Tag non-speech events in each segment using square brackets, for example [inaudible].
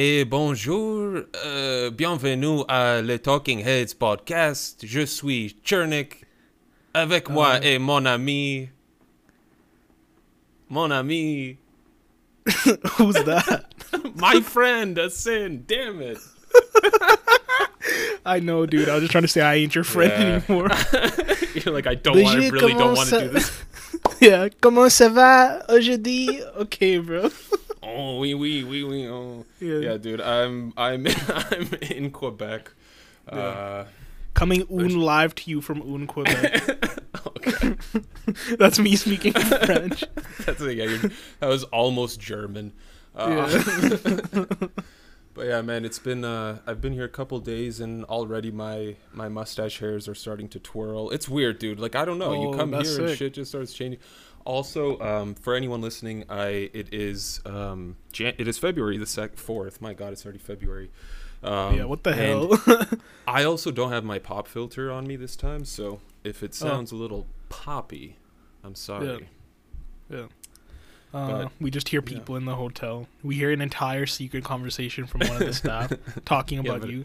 Et bonjour, euh, bienvenue à le Talking Heads podcast. Je suis Chernik. Avec moi Euh. est mon ami. Mon ami. [laughs] Who's that? [laughs] My friend, Asin. Damn it. [laughs] I know, dude. I was just trying to say I ain't your friend Yeah. anymore. You're like, I don't want to really don't want to do this. yeah. Comment ça va aujourd'hui? Okay, bro. Oh, oui, oui, oui, oui. Oh. Yeah. Yeah, dude. I'm, I'm, [laughs] I'm in Quebec. Uh, Coming un live to you from un Quebec. [laughs] okay. [laughs] That's me speaking French. That's yeah, that was almost German. Uh, Yeah. but yeah, man, it's been uh, I've been here a couple days and already my my mustache hairs are starting to twirl. It's weird, dude. Like I don't know. Oh, you come here that's and shit just starts changing. Also, um, for anyone listening, I it is um, Jan- it is February the sec fourth. My God, it's already February. Um, yeah, what the hell? [laughs] I also don't have my pop filter on me this time, so if it Oh. sounds a little poppy, I'm sorry. uh, but- we just hear yeah. people in the hotel. We hear an entire secret conversation from one of the staff [laughs] talking about but you.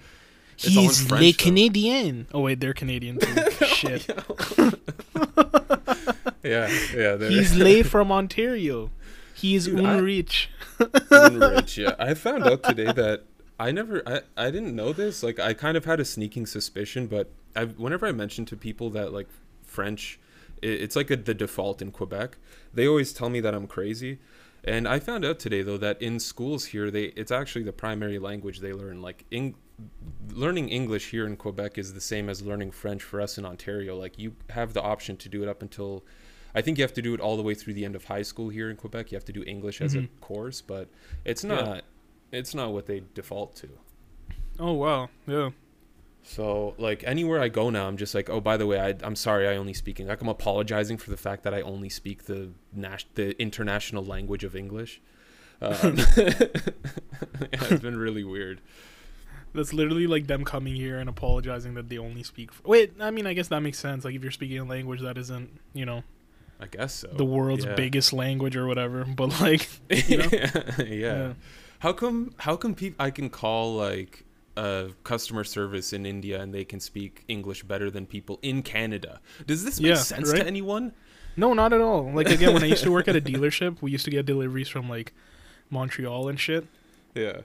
He's French, le though. Canadien. Oh wait, they're Canadian too. [laughs] Shit. Yeah, yeah. He's late [laughs] from Ontario. He's unrich. rich. Yeah, I [laughs] found out today that I never, I, I didn't know this. Like, I kind of had a sneaking suspicion, but I, whenever I mention to people that like French, it, it's like a, the default in Quebec. They always tell me that I'm crazy, and I found out today though that in schools here, they it's actually the primary language they learn. Like, Eng, learning English here in Quebec is the same as learning French for us in Ontario. Like, you have the option to do it up until. I think you have to do it all the way through the end of high school here in Quebec. You have to do English as a Mhm. course, but it's Yeah. not it's not what they default to. Oh wow. Yeah. So like anywhere I go now, I'm just like, oh, by the way, I, I'm sorry, I only speak. Like I'm apologizing for the fact that I only speak the nas- the international language of English. Um, [laughs] [laughs] yeah, it's been really weird. That's literally like them coming here and apologizing that they only speak. F- Wait, I mean, I guess that makes sense. Like if you're speaking a language that isn't, you know, I guess so. the world's yeah. biggest language or whatever. [laughs] But like, you [laughs] know? yeah. yeah. How come? How come people? I can call like uh, customer service in India and they can speak English better than people in Canada. Does this make Yeah, sense right? to anyone? No, not at all. Like again, when I used to work at a [laughs] dealership, we used to get deliveries from like Montreal and shit. Yeah.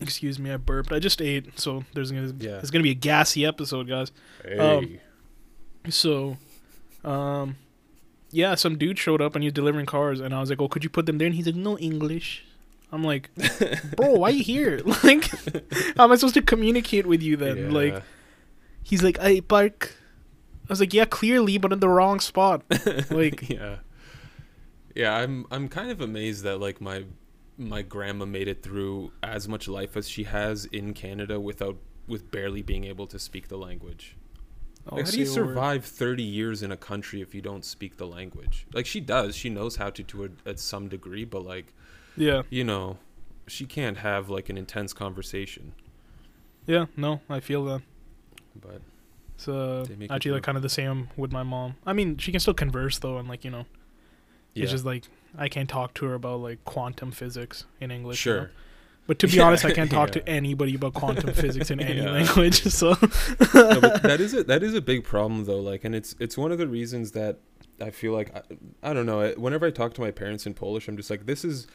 Excuse me, I burped. I just ate, so there's gonna Yeah. it's gonna be a gassy episode, guys. Hey. Um, So, um, yeah, some dude showed up and he's delivering cars, and I was like, "Oh, could you put them there?" And he's like, "No English." I'm like, [laughs] "Bro, why you here? [laughs] Like, how am I supposed to communicate with you then?" Like, he's like, "I park." I was like, "Yeah, clearly, but in the wrong spot." [laughs] Like, yeah. Yeah, I'm I'm kind of amazed that like my my grandma made it through as much life as she has in Canada without with barely being able to speak the language. Like, how do you survive 30 years in a country if you don't speak the language? Like she does, she knows how to to a, at some degree, but like Yeah, you know, she can't have like an intense conversation. yeah, no, I feel that. But It's uh, They make it actually like kind of the same with my mom. I mean, she can still converse though, and like you know, yeah, it's just like I can't talk to her about like quantum physics in English. you know? But to be Yeah, honest, I can't talk yeah. to anybody about quantum physics in any [laughs] Yeah. language. [laughs] So no, that is a that is a big problem though. Like, and it's it's one of the reasons that I feel like I, I don't know. Whenever I talk to my parents in Polish, I'm just like, this is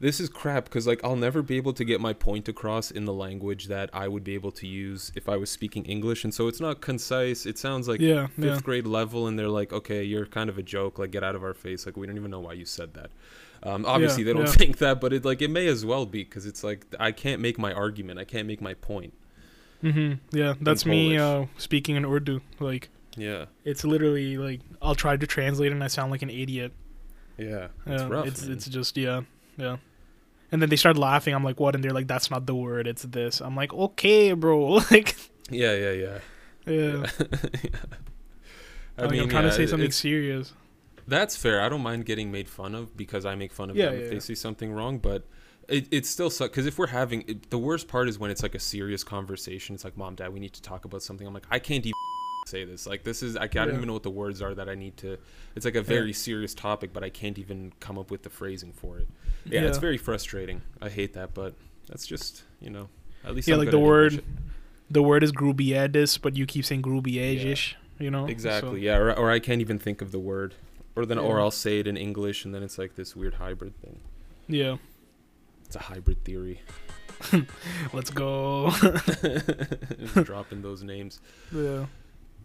this is crap because like I'll never be able to get my point across in the language that I would be able to use if I was speaking English, and so it's not concise. It sounds like yeah, fifth yeah, grade level, and they're like, okay, you're kind of a joke. Like, get out of our face. Like, we don't even know why you said that. Um, obviously, Yeah, they don't yeah. think that, but it like it may as well be because it's like I can't make my argument. I can't make my point. hmm yeah. That's me uh, speaking in Urdu. Like Yeah, it's literally like I'll try to translate and I sound like an idiot. yeah, it's Yeah, rough. It's man. it's just yeah, yeah. And then they start laughing. I'm like, what? And they're like, that's not the word. It's this. I'm like, okay, bro. [laughs] Like, yeah, yeah, yeah. [laughs] yeah. I I mean, mean, I'm trying yeah, to say something serious. That's fair. I don't mind getting made fun of because I make fun of Yeah, them yeah, if they yeah. say something wrong. But it, it still sucks because if we're having it, the worst part is when it's like a serious conversation. It's like, mom, dad, we need to talk about something. I'm like, I can't even [laughs] say this. Like, this is I, I don't Yeah. even know what the words are that I need to. It's like a very serious topic, but I can't even come up with the phrasing for it. Yeah, it's very frustrating. I hate that, but That's just you know. At least Yeah, I'm like the word, English. the word is grubiadis, but you keep saying grubiadish. You know Exactly. So, Yeah. Or, or I can't even think of the word, or then or I'll say it in English, and then it's like this weird hybrid thing. yeah. It's a hybrid theory. [laughs] Let's go. [laughs] [laughs] Dropping those names. yeah.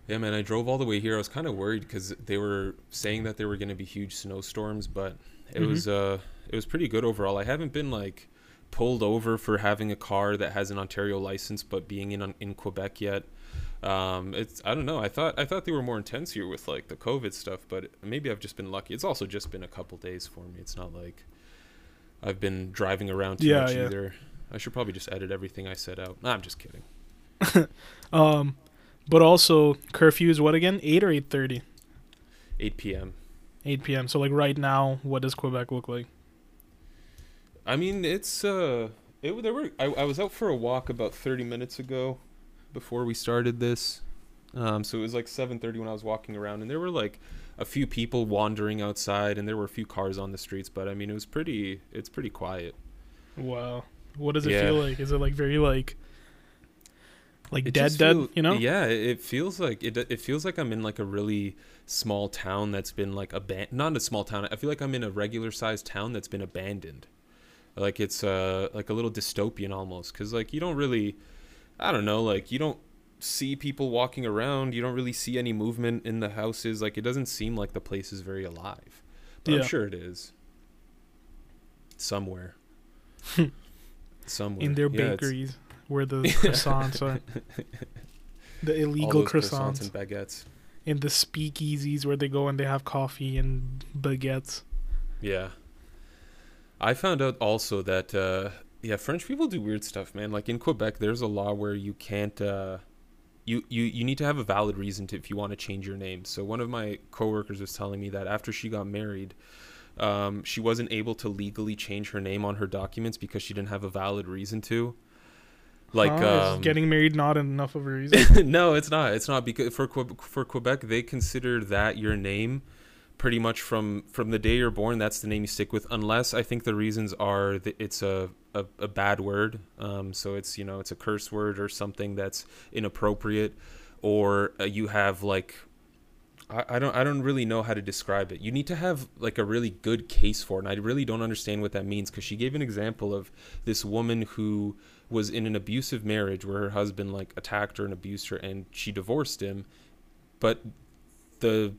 Yeah, man. I drove all the way here. I was kind of worried because they were saying that there were going to be huge snowstorms, but it Mhm. was uh it was pretty good overall. I haven't been like pulled over for having a car that has an Ontario license but being in in Quebec yet. Um, it's I don't know. I thought I thought they were more intense here with like the COVID stuff, but maybe I've just been lucky. It's also just been a couple days for me. It's not like I've been driving around too Yeah, much yeah. either. I should probably just edit everything I said out. Nah, I'm just kidding. [laughs] Um, but also curfew is what again? Eight or eight thirty? 8 p.m. Eight p.m. So like right now, what does Quebec look like? I mean, it's uh, it there were. I, I was out for a walk about thirty minutes ago, before we started this. Um, so it was like seven thirty when I was walking around, and there were like a few people wandering outside, and there were a few cars on the streets. But I mean, it was pretty. It's pretty quiet. Wow. What does it Yeah. feel like? Is it like very like like It dead dead, feel- you know? Yeah, it it feels like it. It feels like I'm in like a really small town that's been like abandoned. Not a small town. I feel like I'm in a regular sized town that's been abandoned. Like it's uh like a little dystopian almost, because like you don't really, I don't know, like you don't see people walking around. You don't really see any movement in the houses. Like it doesn't seem like the place is very alive. But Yeah. I'm sure it is. Somewhere. [laughs] Somewhere In their Yeah, it's- bakeries where the [laughs] croissants are. [laughs] The illegal those croissants. and baguettes. In the speakeasies where they go and they have coffee and baguettes. Yeah. I found out also that uh yeah, French people do weird stuff, man. Like in Quebec there's a law where you can't uh you, you you need to have a valid reason to if you want to change your name. So one of my coworkers was telling me that after she got married, um, she wasn't able to legally change her name on her documents because she didn't have a valid reason to. Like Huh? Is um, getting married not enough of a reason. [laughs] no, it's not. It's not because for for Quebec they consider that your name pretty much from from the day you're born. That's the name you stick with, unless I think the reasons are that it's a a, a bad word. Um, so it's you know it's a curse word or something that's inappropriate, or uh, you have like. I, I don't I don't really know how to describe it. You need to have like a really good case for it. And I really don't understand what that means because she gave an example of this woman who was in an abusive marriage where her husband like attacked her and abused her and she divorced him but the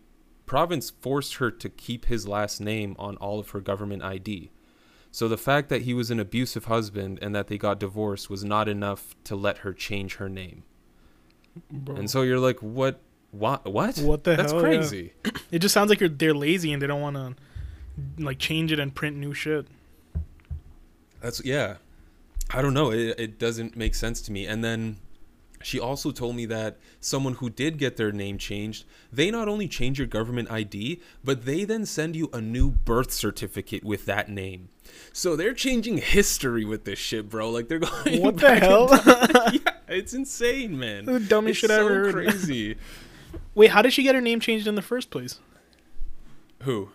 province forced her to keep his last name on all of her government ID. So the fact that he was an abusive husband and that they got divorced was not enough to let her change her name. Bro. And so you're like what what what? What the That's hell, yeah. crazy. [clears throat] It just sounds like you're they're lazy and they don't want to like change it and print new shit. That's yeah. I don't know. It it doesn't make sense to me. And then she also told me that someone who did get their name changed, they not only change your government ID, but they then send you a new birth certificate with that name. So they're changing history with this shit, bro. Like they're [laughs] going. What the hell? [laughs] yeah, it's insane, man. The dumbest shit I so ever heard. crazy. [laughs] Wait, how did she get her name changed in the first place? Who?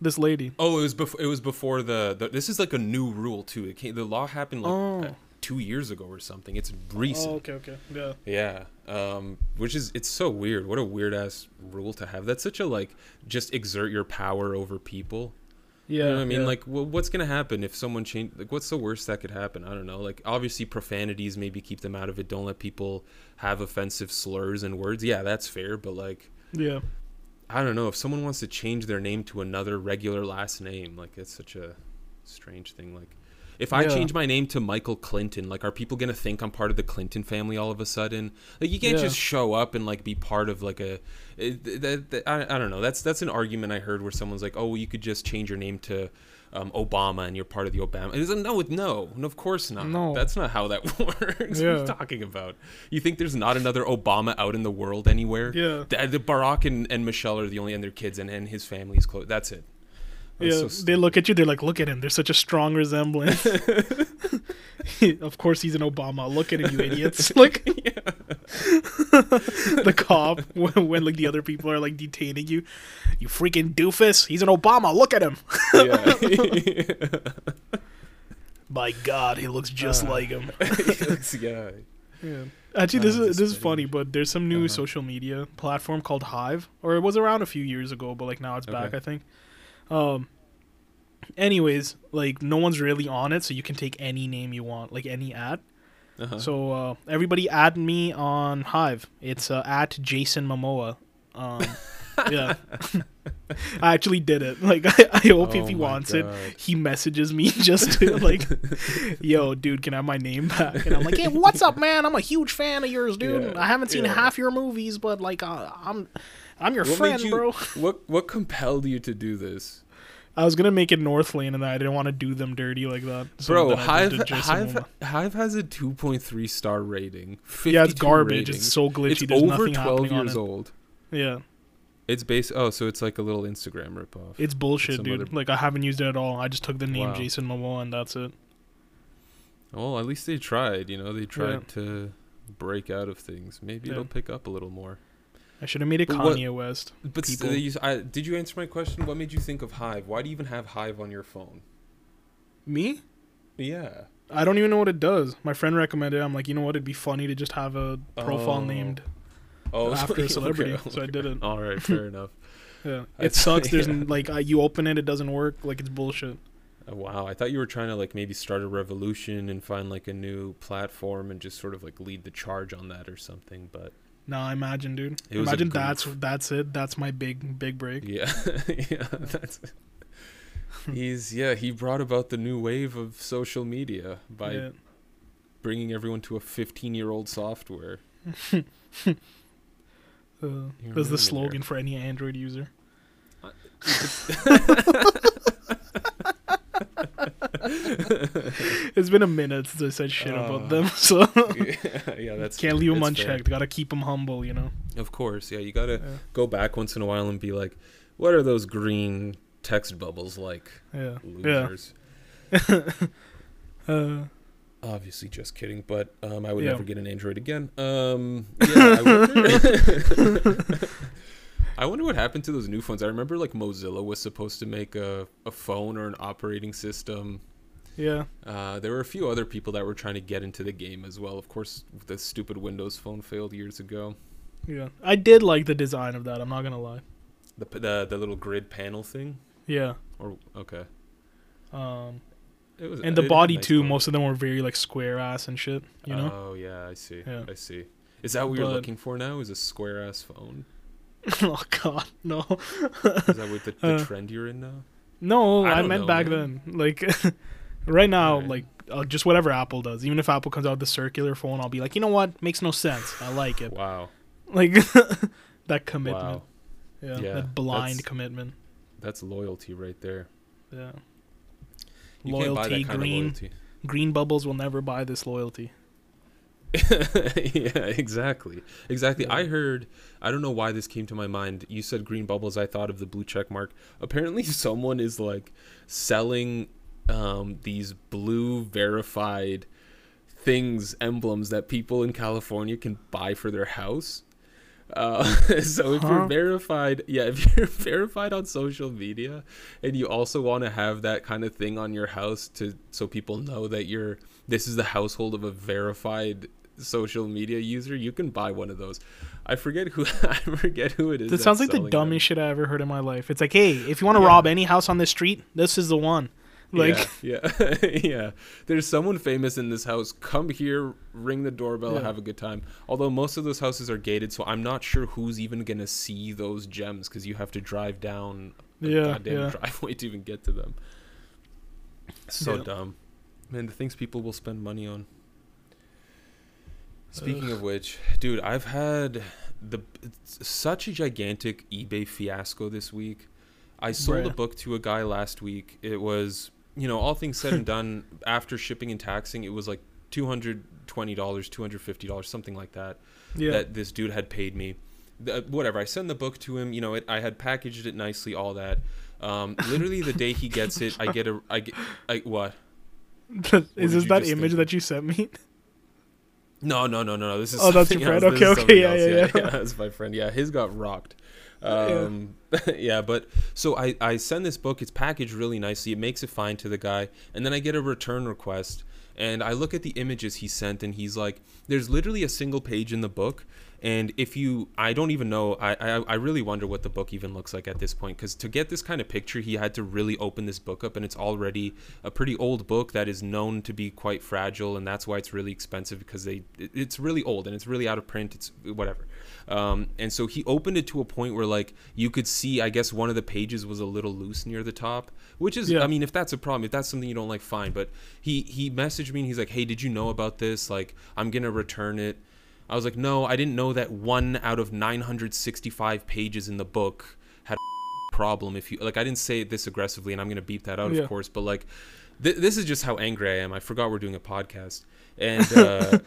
This lady. Oh, it was before. It was before the, the. This is like a new rule too. It came, the law happened like Oh. Two years ago or something. It's recent. Oh, okay, okay. Yeah. Yeah. Um, which is it's so weird. What a weird ass rule to have. That's such a like just exert your power over people. Yeah. You know what I mean? yeah. Like, well, what's gonna happen if someone change? Like, what's the worst that could happen? I don't know. Like, obviously, profanities maybe keep them out of it. Don't let people have offensive slurs and words. Yeah, that's fair. But like, Yeah. I don't know if someone wants to change their name to another regular last name. Like, it's such a strange thing. Like, if I Yeah. change my name to Michael Clinton, like, are people gonna think I'm part of the Clinton family all of a sudden? Like, you can't Yeah. just show up and like be part of like a. It, that, that, I, I don't know. That's that's an argument I heard where someone's like, oh, well, you could just change your name to. Um, Obama and you're part of the Obama. It's like, no, no, no, of course not. No. That's not how that [laughs] works. What are Yeah. you talking about? You think there's not another Obama out in the world anywhere? Yeah. The, the Barack and, and Michelle are the only and their kids and, and his family's close. That's it. That's Yeah, so they look at you. They're like, "Look at him. There's such a strong resemblance." [laughs] of course, he's an Obama. Look at him, you idiots! [laughs] Like [laughs] the cop when, when like the other people are like detaining you. You freaking doofus! He's an Obama. Look at him. yeah. by God, he looks just Uh, like him. He looks- yeah. Yeah. Actually, this Uh, is this is funny, but there's some new Uh-huh. social media platform called Hive, or it was around a few years ago, but like now it's back, Okay. I think. Um. Anyways, like no one's really on it, so you can take any name you want, like any at. Uh-huh. So uh, everybody add me on Hive. It's uh, at Jason Momoa. Um, [laughs] yeah, [laughs] I actually did it. [laughs] Like I, I hope if Oh he my wants it, he messages me just to like, yo, dude, can I have my name back? And I'm like, hey, what's up, man? I'm a huge fan of yours, dude. Yeah, I haven't seen yeah. half your movies, but like, uh, I'm, I'm your What friend, you- bro. What what compelled you to do this? I was gonna make it North Lane, and I didn't want to do them dirty like that. So Bro, Hive Hive. Hive has a 2.3 star rating. Yeah, it's garbage. ratings. It's so glitchy. It's There's over 12 years old. Yeah. It's based Oh, so it's like a little Instagram ripoff. It's bullshit, dude. other- Like I haven't used it at all. I just took the name Wow. Jason Momoa and that's it. Well, at least they tried. You know, they tried Yeah. to break out of things. Maybe Yeah. it'll pick up a little more. I should have made it But what- Kanye West. But People- you, I, did you answer my question? What made you think of Hive? Why do you even have Hive on your phone? Me? Yeah. I don't even know what it does. My friend recommended. it. I'm like, you know what? It'd be funny to just have a profile Oh. named Oh, [laughs] after a celebrity. okay. So I did it. All right, fair enough. [laughs] [laughs] Yeah. I It sucks. There's yeah. n like uh, you open it, it doesn't work. Like it's bullshit. Oh, wow, I thought you were trying to like maybe start a revolution and find like a new platform and just sort of like lead the charge on that or something. But No, nah, imagine, dude. It was imagine that's that's it. That's my big big break. yeah, [laughs] yeah, that's. He's yeah. He brought about the new wave of social media by Yeah. bringing everyone to a 15-year-old software. [laughs] Uh, that's the ruining slogan for any Android user. [laughs] it's been a minute since I said shit Uh, about them, [laughs] so yeah, [laughs] yeah, that's can't leave them that's fair. unchecked. Gotta keep them humble, you know. Of course, yeah. You gotta Yeah. go back once in a while and be like, "What are those green text bubbles like?" Yeah. Losers. Yeah. Uh, Obviously, just kidding. But um, I would Yeah. never get an Android again. Um, yeah, I wonder. I wonder what happened to those new phones. I remember like Mozilla was supposed to make a, a phone or an operating system. Yeah. Uh, there were a few other people that were trying to get into the game as well. Of course, the stupid Windows phone failed years ago. Yeah. I did like the design of that. I'm not gonna lie. The the, the little grid panel thing. Yeah. Or okay, Um, it was and the body nice too. color. Most of them were very like square ass and shit. You know. Oh yeah, I see. Yeah. I see. Is that what you're looking for now? Is a square ass phone? [laughs] oh God, no. Is that what the, the [laughs] Uh, trend you're in now? No, I I, meant know, back man. then. Like [laughs] right now, Alright. like uh, just whatever Apple does. Even if Apple comes out with the circular phone, I'll be like, you know what? Makes no sense. I like it. Wow. Like [laughs] that commitment. Wow. Yeah, Yeah, That blind that's- commitment. That's loyalty right there. Yeah. You loyalty, green. of loyalty. Green bubbles will never buy this loyalty. [laughs] yeah, exactly. Exactly. Yeah. I heard I don't know why this came to my mind. You said green bubbles, I thought of the blue check mark. Apparently [laughs] someone is like selling um these blue verified things, emblems that people in California can buy for their house. Uh, [laughs] so if you're verified, yeah, [laughs] if you're verified on social media, and you also want to have that kind of thing on your house to so people know that you're this is the household of a verified social media user, you can buy one of those. I forget who [laughs] I forget who it is. That sounds like the selling them. dumbest shit I ever heard in my life. It's like, hey, if you want to Yeah. rob any house on this street, this is the one. Like, yeah, yeah, [laughs] yeah. There's someone famous in this house. Come here, ring the doorbell, Yeah. have a good time. Although most of those houses are gated, so I'm not sure who's even gonna see those gems because you have to drive down a Yeah, goddamn yeah. driveway to even get to them. So dumb, man. The things people will spend money on. Speaking of which, dude, I've had the such a gigantic eBay fiasco this week. I sold a book to a guy last week. It was, you know, all things said and [laughs] done, after shipping and taxing, it was like two hundred twenty dollars, two hundred fifty dollars, something like that. yeah. That this dude had paid me. The, whatever. I send the book to him. You know, it, I had packaged it nicely, all that. Um, [laughs] literally the day he gets it, I get a, I get, I what? [laughs] is this that image think? that you sent me? No, no, no, no, no. This is Oh, that's your friend? else. Okay, okay, something yeah, yeah, yeah. That's my friend. Yeah, his got rocked. Um, [laughs] yeah, but so I, I send this book. It's packaged really nicely. It makes it fine to the guy, and then I get a return request. And I look at the images he sent, and he's like, "There's literally a single page in the book and if you, I don't even know. I, I, I really wonder what the book even looks like at this point. Because to get this kind of picture, he had to really open this book up, and it's already a pretty old book that is known to be quite fragile, and that's why it's really expensive because they, it's really old and it's really out of print. It's whatever. Um, and so he opened it to a point where like you could see, I guess one of the pages was a little loose near the top, which is, yeah. I mean, if that's a problem, if that's something you don't like, fine. But he he messaged me and he's like, hey, did you know about this? Like, I'm gonna return it. I was like, no, I didn't know that one out of 965 pages in the book had a [laughs] problem. If you like, I didn't say it this aggressively, and I'm gonna beep that out, yeah. of course. But like, th- this is just how angry I am. I forgot we're doing a podcast, [laughs] and uh,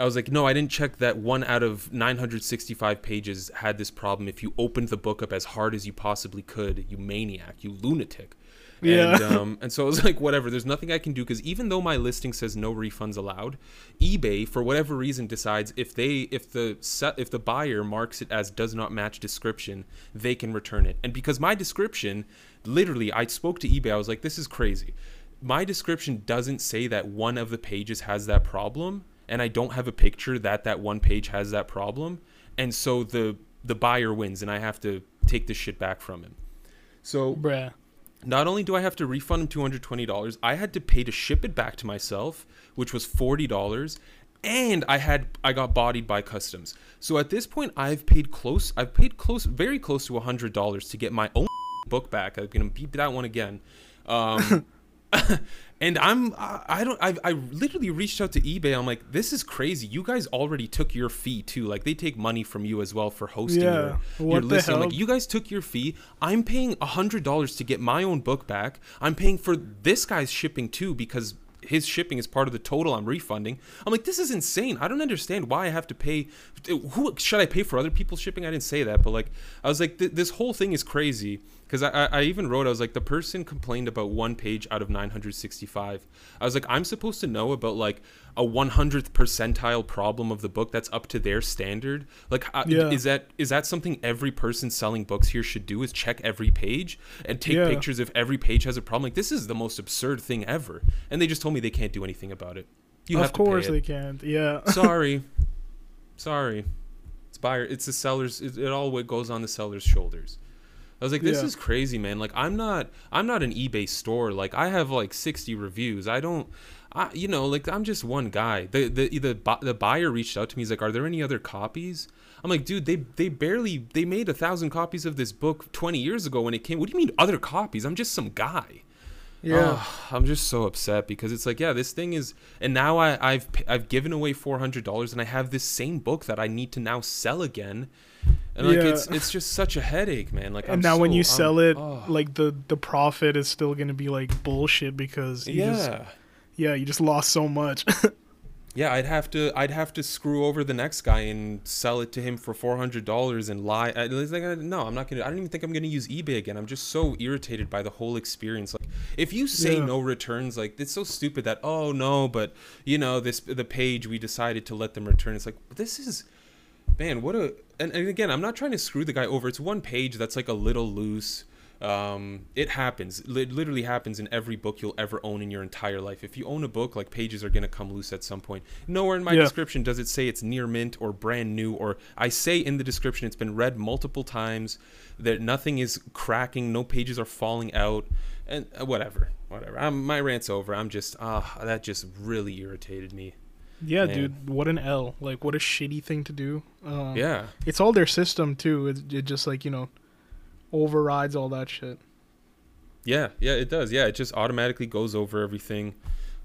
I was like, no, I didn't check that one out of 965 pages had this problem. If you opened the book up as hard as you possibly could, you maniac, you lunatic. Yeah. And, um, and so I was [laughs] like, whatever, there's nothing I can do because even though my listing says no refunds allowed, eBay, for whatever reason, decides if they if the set if the buyer marks it as does not match description, they can return it. And because my description, literally, I spoke to eBay, I was like, this is crazy. My description doesn't say that one of the pages has that problem, and I don't have a picture that that one page has that problem, and so the the buyer wins, and I have to take this shit back from him. So, Bruh not only do I have to refund him $220, I had to pay to ship it back to myself, which was $40, and I had I got bodied by customs. So at this point I've paid close I've paid close very close to $100 to get my own book back. I'm going to beep that one again. Um, [laughs] [laughs] and I'm I don't I I literally reached out to eBay. I'm like, this is crazy. You guys already took your fee too. Like they take money from you as well for hosting yeah. your, your listing. I'm like you guys took your fee. I'm paying a hundred dollars to get my own book back. I'm paying for this guy's shipping too because his shipping is part of the total I'm refunding. I'm like, this is insane. I don't understand why I have to pay. Who should I pay for other people's shipping? I didn't say that, but like, I was like, this whole thing is crazy because I, I even wrote I was like the person complained about one page out of 965 I was like I'm supposed to know about like a 100th percentile problem of the book that's up to their standard? Like yeah. is that is that something every person selling books here should do is check every page and take yeah. pictures if every page has a problem? Like this is the most absurd thing ever. And they just told me they can't do anything about it. You of course they can't. Yeah. [laughs] Sorry. Sorry. It's buyer it's the seller's it, it all goes on the seller's shoulders I was like, this yeah. is crazy, man. Like, I'm not, I'm not an eBay store. Like, I have like 60 reviews. I don't, I, you know, like I'm just one guy. The the the the buyer reached out to me. He's like, "Are there any other copies?" I'm like, "Dude, they they barely they made a thousand copies of this book 20 years ago when it came. What do you mean other copies? I'm just some guy." Yeah, oh, I'm just so upset because it's like, yeah, this thing is, and now I, I've I've given away four hundred dollars, and I have this same book that I need to now sell again, and like yeah. it's it's just such a headache, man. Like, and I'm now so, when you sell I'm, it, oh. like the the profit is still gonna be like bullshit because yeah, just, yeah, you just lost so much. [laughs] yeah, I'd have to I'd have to screw over the next guy and sell it to him for four hundred dollars and lie. I, like, uh, no, I'm not gonna. I don't even think I'm gonna use eBay again. I'm just so irritated by the whole experience. Like, if you say yeah. no returns, like it's so stupid that oh no, but you know this the page we decided to let them return. It's like this is man, what a and, and again, I'm not trying to screw the guy over. It's one page that's like a little loose. Um, it happens. It literally happens in every book you'll ever own in your entire life. If you own a book, like pages are gonna come loose at some point. Nowhere in my yeah. description does it say it's near mint or brand new, or I say in the description it's been read multiple times, that nothing is cracking, no pages are falling out, and uh, whatever, whatever. I'm, my rant's over. I'm just ah, that just really irritated me. Yeah, Man. dude, what an L! Like, what a shitty thing to do. Um, yeah, it's all their system too. It, it just like you know overrides all that shit. Yeah, yeah, it does. Yeah, it just automatically goes over everything.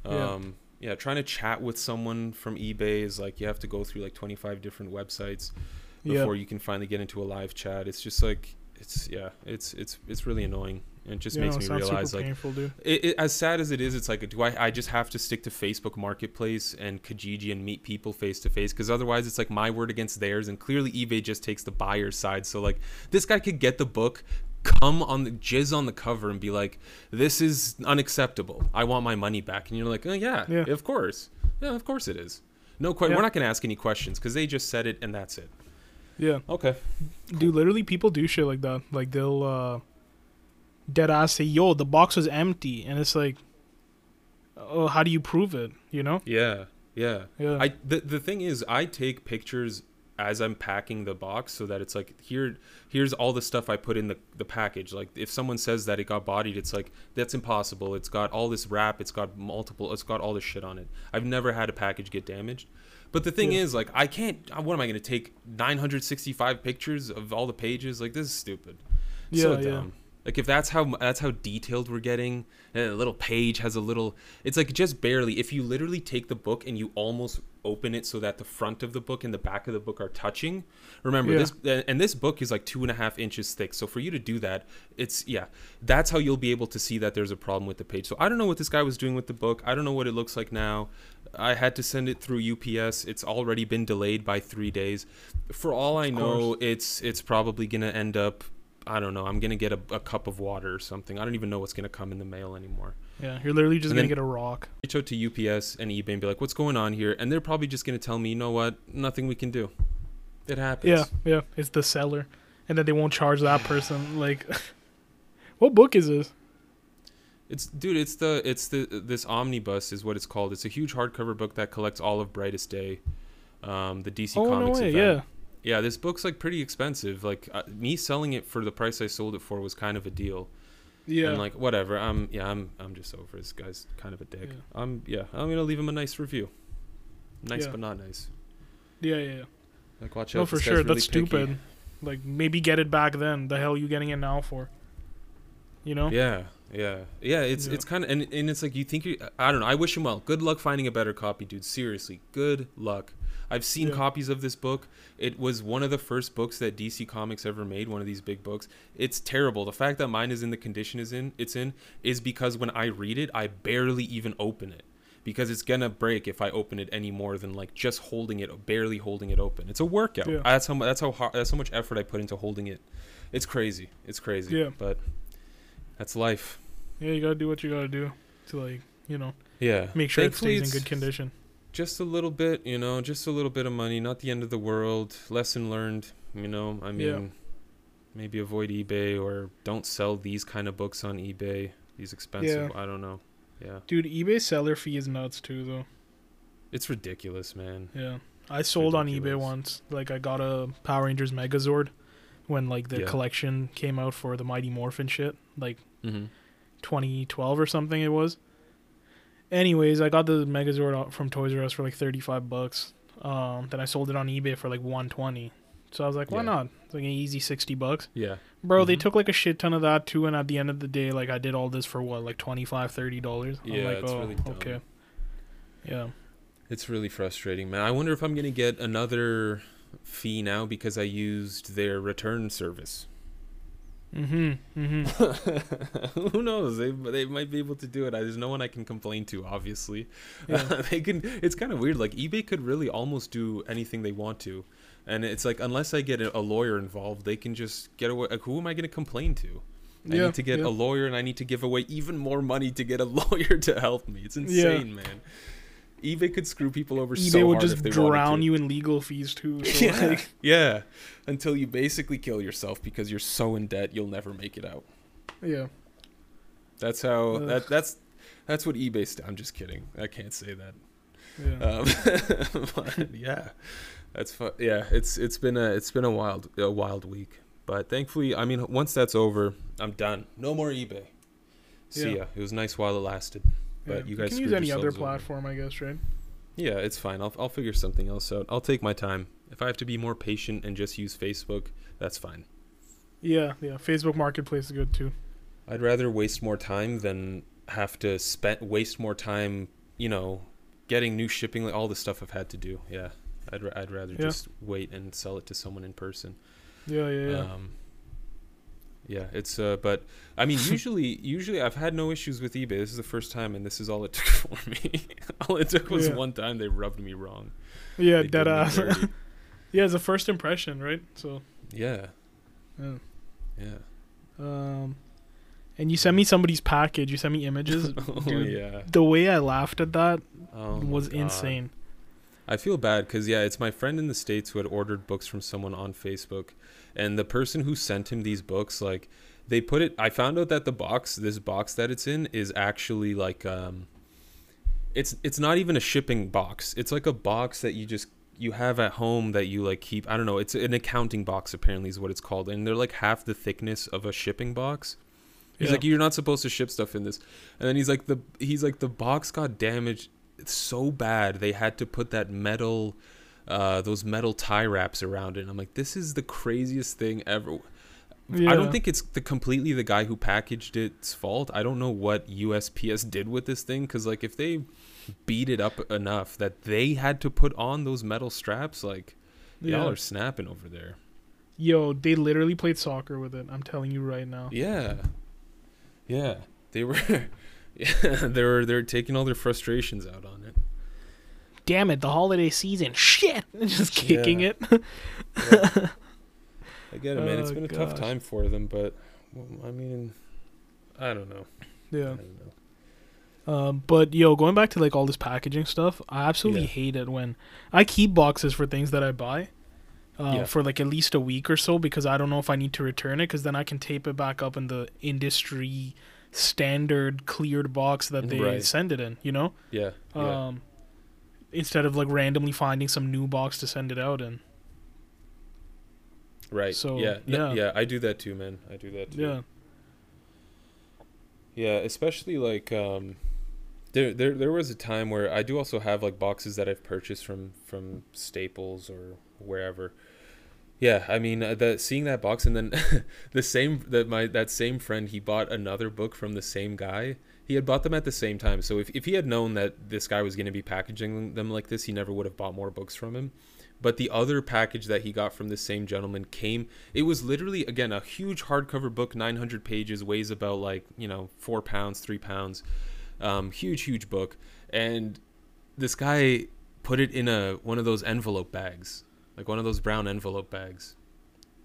Um, yeah. yeah, trying to chat with someone from eBay is like you have to go through like 25 different websites before you can finally get into a live chat. It's just like it's yeah, it's it's it's really annoying. It just yeah, makes me realize like painful, it, it, as sad as it is, it's like do I I just have to stick to Facebook Marketplace and Kijiji and meet people face to face because otherwise it's like my word against theirs and clearly eBay just takes the buyer's side. So like this guy could get the book, come on the jizz on the cover and be like, this is unacceptable. I want my money back. And you're like, oh yeah, yeah. of course, yeah, of course it is. No question. Yeah. We're not gonna ask any questions because they just said it and that's it. Yeah, Okay. dude. Literally, people do shit like that. Like they'll uh, dead ass say, "Yo, the box was empty," and it's like, oh, how do you prove it? You know? Yeah. Yeah. Yeah. I the the thing is, I take pictures as I'm packing the box so that it's like here here's all the stuff I put in the the package. Like if someone says that it got bodied, it's like that's impossible. It's got all this wrap, it's got multiple, it's got all this shit on it. I've never had a package get damaged. But the thing Yeah. is, like, I can't. Uh, what am I going to take 965 pictures of all the pages? Like, this is stupid. so Yeah, yeah. Like, if that's how that's how detailed we're getting, eh, a little page has a little. It's like just barely. If you literally take the book and you almost open it so that the front of the book and the back of the book are touching. Remember Yeah. this, eh, and this book is like two and a half inches thick. So for you to do that, it's yeah. That's how you'll be able to see that there's a problem with the page. So I don't know what this guy was doing with the book. I don't know what it looks like now. I had to send it through UPS. It's already been delayed by three days. For all I know, it's it's probably gonna end up. I don't know. I'm gonna get a, a cup of water or something. I don't even know what's gonna come in the mail anymore. yeah, you're literally just And gonna get a rock. Reach out to UPS and eBay and be like, "What's going on here?" And they're probably just gonna tell me, "You know what? Nothing we can do. It happens." Yeah, yeah. It's the seller, and then they won't charge that person. Like, [laughs] what book is this? It's dude, it's the it's the this omnibus is what it's called. It's a huge hardcover book that collects all of Brightest Day, um, the DC oh Comics no way! event. Yeah, Yeah, this book's like pretty expensive. Like uh, me selling it for the price I sold it for was kind of a deal. yeah. And like whatever, I'm yeah, I'm I'm just over this guy's kind of a dick. Yeah. I'm yeah, I'm gonna leave him a nice review. Nice Yeah. but not nice. yeah, yeah, yeah. Like watch out. No, for sure. really That's picky. stupid. Like, maybe get it back then. The hell you getting it now for? You know? Yeah, yeah, yeah. It's Yeah. it's kind of and, and it's like you think you. I don't know. I wish him well. Good luck finding a better copy, dude. Seriously, good luck. I've seen Yeah. copies of this book. It was one of the first books that DC Comics ever made. One of these big books. It's terrible. The fact that mine is in the condition is in it's in is because when I read it, I barely even open it because it's gonna break if I open it any more than like just holding it, barely holding it open. It's a workout. Yeah. That's how that's how hard, that's how much effort I put into holding it. It's crazy. It's crazy. Yeah. But that's life. Yeah, you gotta do what you gotta do to like, you know, Yeah. make sure it stays in good condition. Just a little bit, you know, just a little bit of money, not the end of the world. Lesson learned, you know. I mean, Yeah. maybe avoid eBay or don't sell these kind of books on eBay. These expensive, I don't know. Yeah. Dude, eBay seller fee is nuts too, though. It's ridiculous, man. Yeah, I sold on eBay once. Like, I got a Power Rangers Megazord when like the Yeah. collection came out for the Mighty Morphin shit, like Mhm. 2012 or something. It was. Anyways, I got the Megazord from Toys R Us for like 35 bucks. Um, then I sold it on eBay for like 120. So I was like, why Yeah. not? It's like an easy 60 bucks. Yeah. Bro, they Mhm. took like a shit ton of that too, and at the end of the day, like I did all this for what, like 25 30 dollars. Yeah, like, it's oh, really dumb. okay. Yeah. It's really frustrating, man. I wonder if I'm going to get another fee now because I used their return service. Mm-hmm. Mm-hmm. [laughs] Who knows? They they might be able to do it. There's no one I can complain to. Obviously, Yeah. [laughs] they can. It's kind of weird. Like eBay could really almost do anything they want to, and it's like unless I get a, a lawyer involved, they can just get away. Like, who am I going to complain to? I Yeah, need to get yeah. a lawyer, and I need to give away even more money to get a [laughs] lawyer to help me. It's insane, man. eBay could screw people over eBay so would just if they drown you in legal fees too. So Yeah, like, [laughs] yeah. Until you basically kill yourself because you're so in debt you'll never make it out. yeah. That's how Ugh. that that's that's what eBay. St- I'm just kidding. I can't say that. Yeah. Um, [laughs] yeah, that's fu- yeah. It's it's been a it's been a wild a wild week, but thankfully, I mean, once that's over, I'm done. No more eBay. See Yeah. ya. It was nice while it lasted. But yeah. you guys can use any other yourselves over. platform, I guess, right? Yeah, it's fine. I'll I'll figure something else out. I'll take my time. If I have to be more patient and just use Facebook, that's fine. Yeah, yeah. Facebook Marketplace is good too. I'd rather waste more time than have to spend waste more time, you know, getting new shipping, all the stuff I've had to do. Yeah, I'd I'd rather Yeah. just wait and sell it to someone in person. Yeah, yeah, yeah. Um, yeah, it's uh, but I mean, usually [laughs] usually I've had no issues with eBay. This is the first time, and this is all it [laughs] took for me. [laughs] all it took was Yeah. one time they rubbed me wrong. yeah, They dead ass. yeah, it's a first impression, right? So, yeah, yeah. yeah. Um, and you sent me somebody's package. You sent me images. oh Dude, yeah. The way I laughed at that Oh was insane. I feel bad because yeah, it's my friend in the states who had ordered books from someone on Facebook, and the person who sent him these books, like, they put it. I found out that the box, this box that it's in, is actually like, um, it's it's not even a shipping box. It's like a box that you just you have at home that you like keep. I don't know. It's an accounting box apparently is what it's called, and they're like half the thickness of a shipping box. He's Yeah. like, you're not supposed to ship stuff in this, and then he's like, the he's like, the box got damaged so bad they had to put that metal, uh, those metal tie wraps around it. And I'm like, this is the craziest thing ever. I don't think it's the completely the guy who packaged it's fault. I don't know what USPS did with this thing because like if they beat it up enough that they had to put on those metal straps, like y'all are snapping over there. Yo, they literally played soccer with it. I'm telling you right now. Yeah, yeah, they were. [laughs] [laughs] Yeah, they were they're taking all their frustrations out on it. Damn it, the holiday season. Shit. [laughs] Just kicking Yeah. it. [laughs] I get it, man. It's been a tough time for them, but well, I mean, I don't know. I yeah. don't know. Um, but yo, going back to like all this packaging stuff, I absolutely Yeah. hate it when I keep boxes for things that I buy. Uh, Yeah. For like at least a week or so because I don't know if I need to return it because then I can tape it back up in the industry standard cleared box that they Right. send it in, you know? Yeah, yeah, Um, instead of like randomly finding some new box to send it out in. right. so, yeah, yeah. yeah. I do that too, man. I do that too. Yeah. Yeah, especially like um there there there was a time where I do also have like boxes that I've purchased from from Staples or wherever. Yeah, I mean uh, that seeing that box and then [laughs] the same that my that same friend he bought another book from the same guy. He had bought them at the same time. So if if he had known that this guy was going to be packaging them like this, he never would have bought more books from him. But the other package that he got from the same gentleman came. It was literally again a huge hardcover book, 900 pages, weighs about like you know four pounds, three pounds, um, huge huge book. And this guy put it in a one of those envelope bags, like one of those brown envelope bags.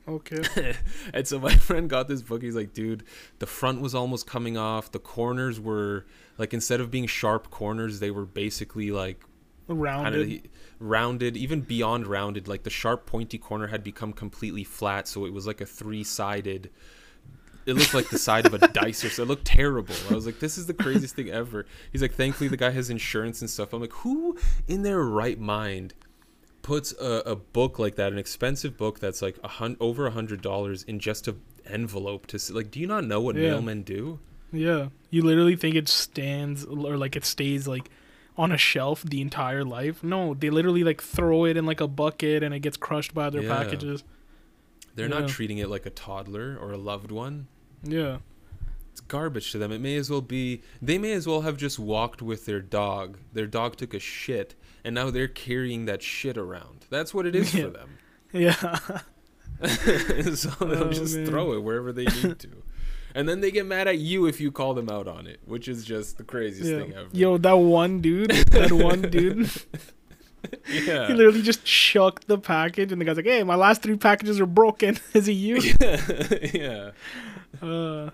Okay. [laughs] and so my [laughs] friend got this book. He's like, dude, the front was almost coming off. The corners were like instead of being sharp corners, they were basically like Rounded. of rounded, even beyond rounded. Like the sharp pointy corner had become completely flat, so it was like a three sided. It looked like the side of a dice or so. It looked terrible. I was like, this is the craziest thing ever. He's like, thankfully the guy has insurance and stuff. I'm like, who in their right mind puts a, a book like that, an expensive book that's like a hun- over a hundred dollars in just a envelope to s- like? Do you not know what Yeah. mailmen do? Yeah, you literally think it stands or like it stays like on a shelf the entire life. No, they literally like throw it in like a bucket and it gets crushed by their Yeah. packages. They're Yeah. not treating it like a toddler or a loved one. Yeah, it's garbage to them. It may as well be. They may as well have just walked with their dog. Their dog took a shit, and now they're carrying that shit around. That's what it is Yeah. for them. [laughs] yeah, [laughs] so they'll Oh, just man. throw it wherever they need [laughs] to, and then they get mad at you if you call them out on it, which is just the craziest yeah. thing ever. Yo, that one dude, that one dude, yeah. he literally just chucked the package, and the guy's like, "Hey, my last three packages are broken. Is it you?" yeah. Uh,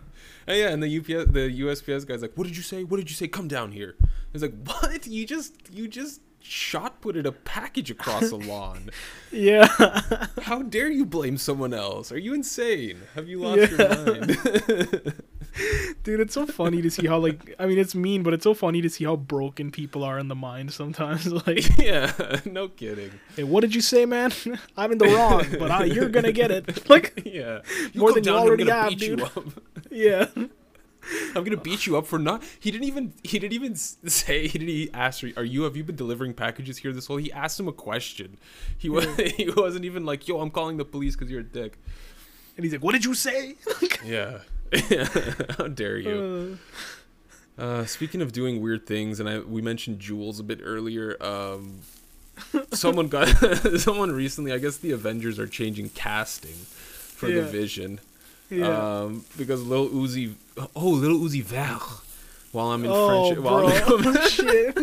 And yeah, and the UPS, the USPS guy's like, "What did you say? What did you say? Come down here." He's like, "What? You just, you just shot putted a package across a lawn. [laughs] yeah, [laughs] How dare you blame someone else? Are you insane? Have you lost your mind?" [laughs] dude, it's so funny to see how like I mean, it's mean, but it's so funny to see how broken people are in the mind sometimes. Like, yeah, no kidding. hey, what did you say, man? I'm in the wrong, but I, you're gonna get it. Like, Yeah, More than you already have, dude. Yeah. I'm gonna beat you up for not. He didn't even. He didn't even say. He didn't he ask. Are you? Have you been delivering packages here this whole? He asked him a question. He was. [laughs] He wasn't even like, "Yo, I'm calling the police because you're a dick." And he's like, "What did you say?" [laughs] Yeah. [laughs] How dare you? Uh, Uh, speaking of doing weird things, and I we mentioned jewels a bit earlier. Um, someone got someone recently. I guess the Avengers are changing casting for the Vision. Yeah. Um, because Lil Uzi, oh Lil Uzi Vert. While I'm in oh, French, while bro. I'm, [laughs] Shit.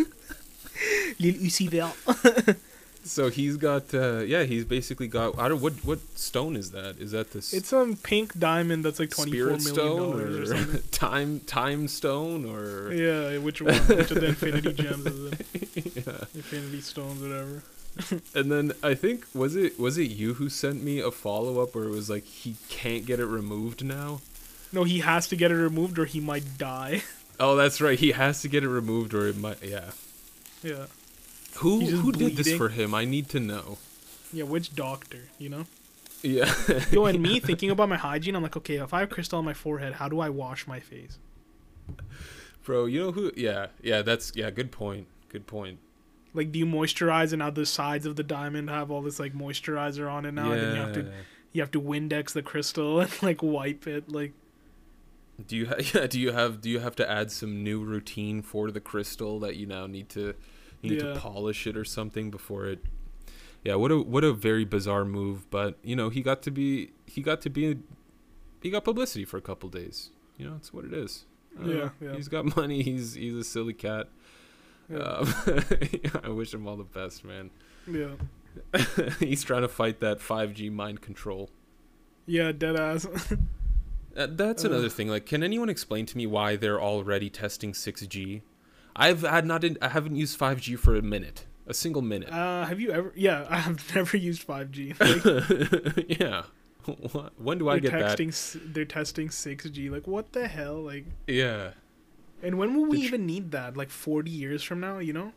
Lil Uzi Vert. [laughs] so he's got uh yeah he's basically got I don't what what stone is that is that this It's some pink diamond that's like twenty four spirit million stone dollars or, or, [laughs] something. time time stone or Yeah, which one? Which of the Infinity Gems is it? yeah. Infinity Stones, whatever. [laughs] and then I think was it was it you who sent me a follow up where it was like he can't get it removed now No, he has to get it removed or he might die. [laughs] oh that's right he has to get it removed or it might yeah yeah. who who did this for him I need to know Yeah, which doctor, you know? yeah Yo, and [laughs] me thinking about my hygiene, I'm like, okay, if I have crystal on my forehead, how do I wash my face? bro you know who yeah yeah that's yeah good point good point Like, do you moisturize and now the sides of the diamond have all this like moisturizer on it now, and then you have to you have to Windex the crystal [laughs] and like wipe it, like Do you ha- [laughs] yeah, do you have do you have to add some new routine for the crystal that you now need to you need Yeah. to polish it or something before it Yeah, what a what a very bizarre move, but you know, he got to be he got to be he got publicity for a couple days. You know, it's what it is yeah, yeah, he's got [laughs] money. He's he's a silly cat. Yeah, Um, [laughs] I wish him all the best, man. yeah, [laughs] he's trying to fight that 5G mind control. yeah, dead ass. [laughs] Uh, that's Ugh. another thing. Like, can anyone explain to me why they're already testing 6G? I've had not. In, I haven't used 5G for a minute, a single minute. uh, have you ever? Yeah, I have never used 5G. Like, yeah. When do I get that? texting, s They're testing 6G. Like, what the hell? Like, Yeah. And when will we tr- even need that? Like 40 years from now, you know?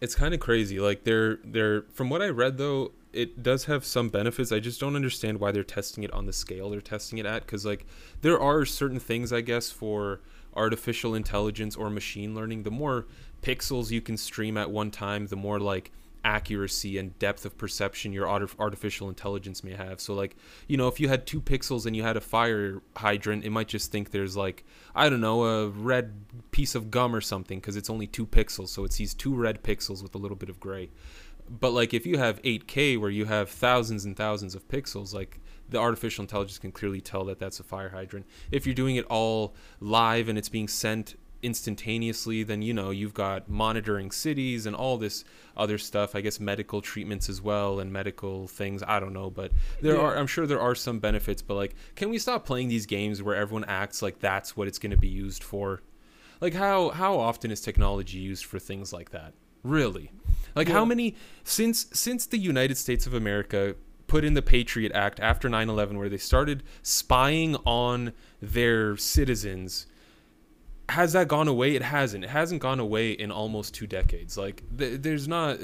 It's kind of crazy. Like they're they're from what I read though, it does have some benefits. I just don't understand why they're testing it on the scale they're testing it at cuz like there are certain things I guess for artificial intelligence or machine learning, the more pixels you can stream at one time, the more like accuracy and depth of perception your artif- artificial intelligence may have. So like, you know, if you had 2 pixels and you had a fire hydrant, it might just think there's like I don't know, a red piece of gum or something because it's only 2 pixels, so it sees two red pixels with a little bit of gray. But like if you have 8K where you have thousands and thousands of pixels, like the artificial intelligence can clearly tell that that's a fire hydrant. If you're doing it all live and it's being sent instantaneously, then you know you've got monitoring cities and all this other stuff. I guess medical treatments as well and medical things. I don't know, but there Yeah. are. I'm sure there are some benefits. But like, can we stop playing these games where everyone acts like that's what it's going to be used for? Like how how often is technology used for things like that? Really? Like how many since since the United States of America put in the Patriot Act after 9/11 where they started spying on their citizens has that gone away? It hasn't. It hasn't gone away in almost 2 decades. Like th- there's not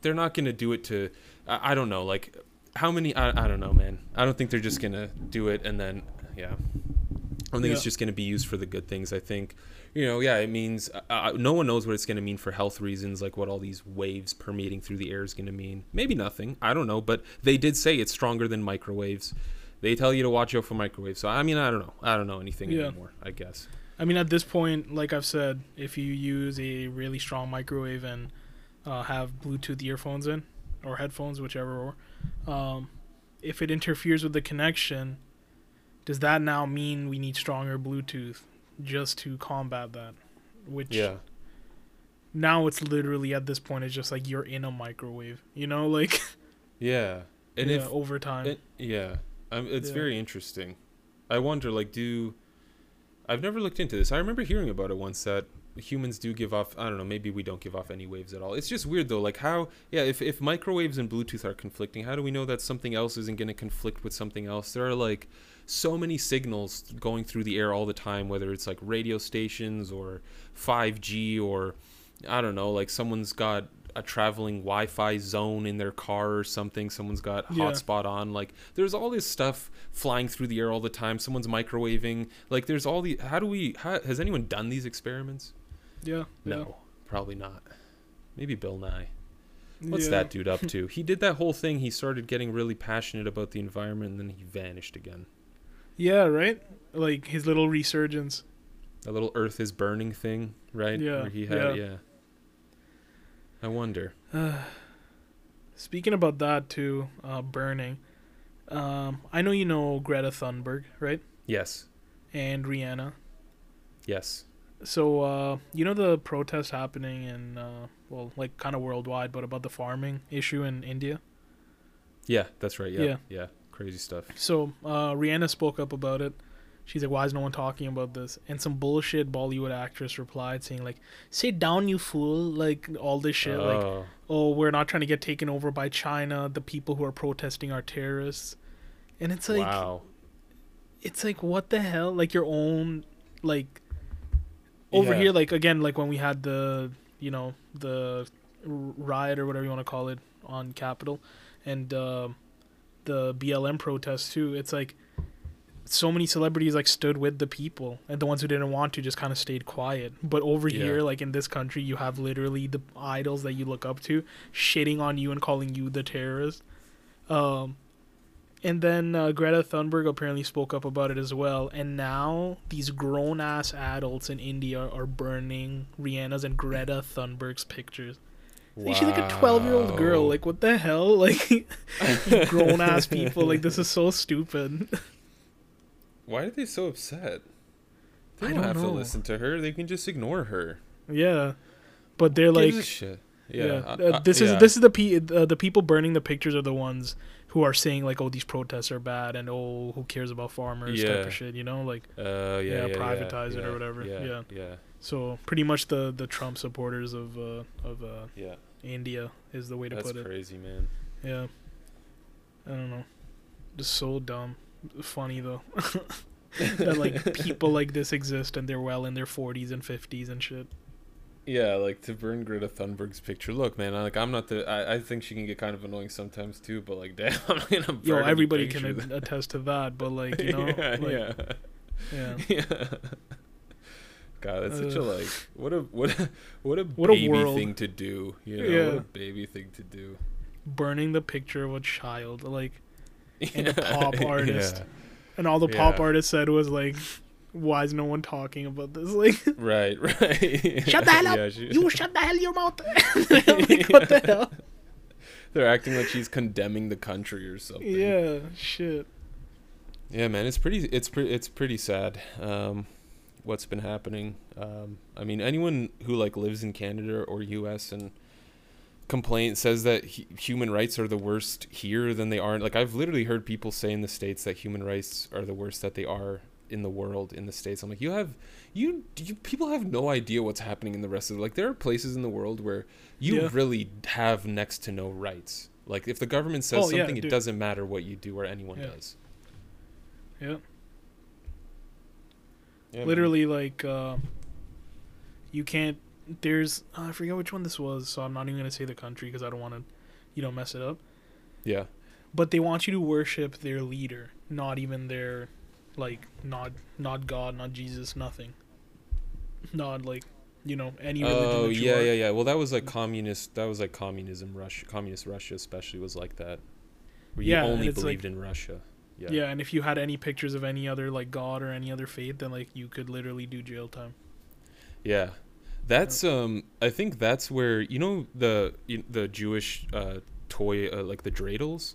they're not going to do it to I, I don't know. Like how many I, I don't know man. I don't think they're just gonna do it and then yeah. I don't think it's just gonna be used for the good things. I think you know yeah it means uh, uh, no one knows what it's gonna mean for health reasons like what all these waves permeating through the air is gonna mean. Maybe nothing. I don't know. But they did say it's stronger than microwaves. They tell you to watch out for microwaves. So i mean i don't know. I don't know anything Yeah. anymore i guess I mean, at this point, like I've said, if you use a really strong microwave and uh, have Bluetooth earphones in or headphones, whichever, or um, if it interferes with the connection, does that now mean we need stronger Bluetooth just to combat that? Which yeah now it's literally at this point it's just like you're in a microwave, you know, like [laughs] yeah and yeah, if over time. It, yeah, um, it's Yeah. very interesting. I wonder, like, do I've never looked into this. I remember hearing about it once that humans do give off. I don't know. Maybe we don't give off any waves at all. It's just weird though. Like how? Yeah, if if microwaves and Bluetooth are conflicting, how do we know that something else isn't going to conflict with something else? There are like so many signals going through the air all the time, whether it's like radio stations or 5G or I don't know, like someone's got a traveling Wi-Fi zone in their car or something. Someone's got Yeah. hotspot on. Like there's all this stuff flying through the air all the time. Someone's microwaving. Like there's all the. How do we? How, has anyone done these experiments? yeah. No, probably not. Maybe Bill Nye. What's yeah. that dude up to? he did that whole thing. He started getting really passionate about the environment, and then he vanished again. Yeah, right? Like his little resurgence. A little Earth is burning thing, right? Yeah, Where he had, yeah. yeah. I wonder. [sighs] Speaking about that too, uh, burning. Um, I know you know Greta Thunberg, right? Yes. And Rihanna. Yes. So uh, you know the protest happening in uh, well, like kind of worldwide, but about the farming issue in India. Yeah, that's right. Yeah, Yeah. yeah, crazy stuff. So uh, Rihanna spoke up about it. She's like, "Why is no one talking about this?" And some bullshit Bollywood actress replied, saying like, "Sit down, you fool!" Like all this shit, like, Oh, "Oh, we're not trying to get taken over by China. The people who are protesting are terrorists." And it's like, wow. it's like, what the hell? Like your own, like over Yeah. here, like again, like when we had the, you know, the riot or whatever you want to call it on Capitol, and uh, the BLM protests too. It's like so many celebrities like stood with the people, and the ones who didn't want to just kind of stayed quiet. But over Yeah. here, like in this country, you have literally the idols that you look up to shitting on you and calling you the terrorist. Um, and then uh, Greta Thunberg apparently spoke up about it as well. And now these grown ass adults in India are burning Rihanna's and Greta Thunberg's pictures. Like, she's like a 12 year old girl. Like, what the hell? [laughs] Like, [laughs] grown ass people. Like, this is so stupid. [laughs] Why are they so upset? They don't, don't have know. to listen to her. They can just ignore her. yeah. But they're like, yeah. Yeah, uh, this is yeah. this is the pe- uh, the people burning the pictures are the ones who are saying like, oh, these protests are bad, and oh, who cares about farmers type Yeah. of shit. You know, like. Uh, yeah, yeah, yeah, privatize yeah, it or whatever. Yeah, Yeah. yeah, So pretty much the the Trump supporters of uh, of uh, yeah. India is the way to That's put it. That's crazy, man. Yeah. I don't know. Just so dumb. Funny though. [laughs] that like people like this exist and they're well in their 40s and 50s and shit. Yeah, like to burn Greta Thunberg's picture. Look, man, I, like I'm not the. I, I think she can get kind of annoying sometimes too. But like, [laughs] damn, I'm gonna burn Yo, everybody can a- attest to that, but like, you [laughs] know, yeah, like, yeah, yeah. yeah. God, that's such a like what a what a what a What a baby world. thing to do. You know, Yeah. what a baby thing to do. burning the picture of a child, like, [laughs] and a pop artist. yeah. and all the pop Yeah. artist said was like, "Why is no one talking about this?" [laughs] Like, Right, right. shut the hell up! [laughs] Yeah, she- you shut the hell your mouth! like, what the hell? They're acting like she's condemning the country or something. Yeah, shit. Yeah, man, it's pretty. It's pretty. It's pretty sad. Um, what's been happening? Um, I mean, anyone who like lives in Canada or U.S. and complain says that hu- human rights are the worst here than they are. Like I've literally heard people say in the states that human rights are the worst that they are in the world in the states. I'm like, you have you, you people have no idea what's happening in the rest of like there are places in the world where you Yeah. really have next to no rights. Like if the government says Oh, yeah, something, it doesn't matter what you do or anyone Yeah. does. Yeah. Yeah, man. literally like uh you can't there's uh, i forget which one this was so i'm not even gonna say the country because i don't want to you know mess it up Yeah. but they want you to worship their leader not even their like not not god not jesus nothing not like you know any religion Oh yeah, are. yeah, yeah. Well, that was like communist. That was like communism. Russia, communist Russia, especially was like that. Where you Yeah, only it's, like- believed in Russia. Yeah. yeah and if you had any pictures of any other like god or any other faith then like you could literally do jail time Yeah. That's um. I think that's where you know the the Jewish uh toy uh, like the dreidels.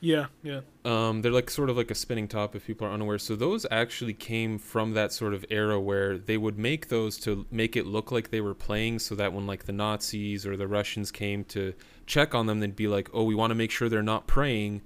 yeah yeah Um, they're like sort of like a spinning top if people are unaware. So those actually came from that sort of era where they would make those to make it look like they were playing, so that when like the Nazis or the Russians came to check on them, they'd be like, "Oh, we want to make sure they're not praying.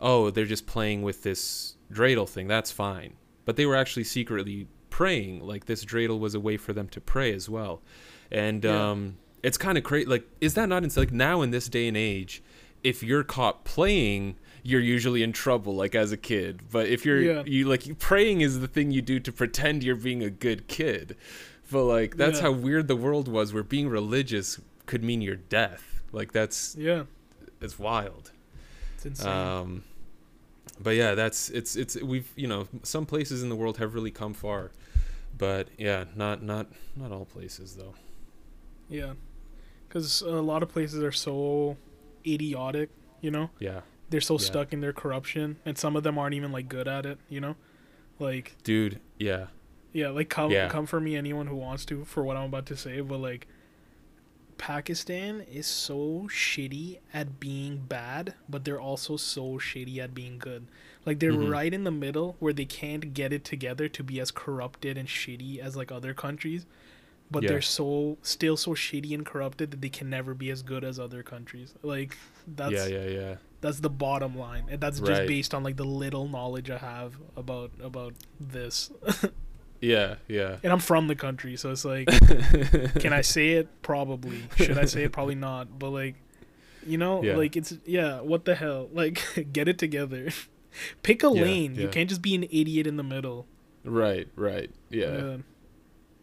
Oh, they're just playing with this dreidel thing. That's fine." But they were actually secretly praying. Like this dreidel was a way for them to pray as well, and Yeah. um, it's kind of crazy. Like, is that not ins- like now in this day and age? If you're caught playing, you're usually in trouble, like as a kid. But if you're Yeah. you like praying is the thing you do to pretend you're being a good kid. But like that's Yeah. how weird the world was, where being religious could mean your death. Like that's yeah it's wild. it's insane Um, but yeah, that's it's it's we've you know some places in the world have really come far, but yeah, not not not all places though. Yeah, because a lot of places are so idiotic. You know, Yeah, they're so Yeah. stuck in their corruption, and some of them aren't even like good at it. You know, like dude. Yeah, yeah, like come Yeah. come for me, anyone who wants to, for what I'm about to say. But like, Pakistan is so shitty at being bad, but they're also so shitty at being good. Like they're Mhm. right in the middle where they can't get it together to be as corrupted and shitty as like other countries, but Yeah. they're so still so shitty and corrupted that they can never be as good as other countries. Like that's yeah, yeah, yeah. that's the bottom line, and that's just based on like the little knowledge I have about about this. [laughs] Yeah, yeah. and I'm from the country, so it's like, [laughs] can I say it? Probably. Should I say it? Probably not. But like, you know, Yeah. like it's yeah. What the hell? Like, [laughs] get it together. Pick a Yeah, lane. You can't just be an idiot in the middle. right, right. Yeah.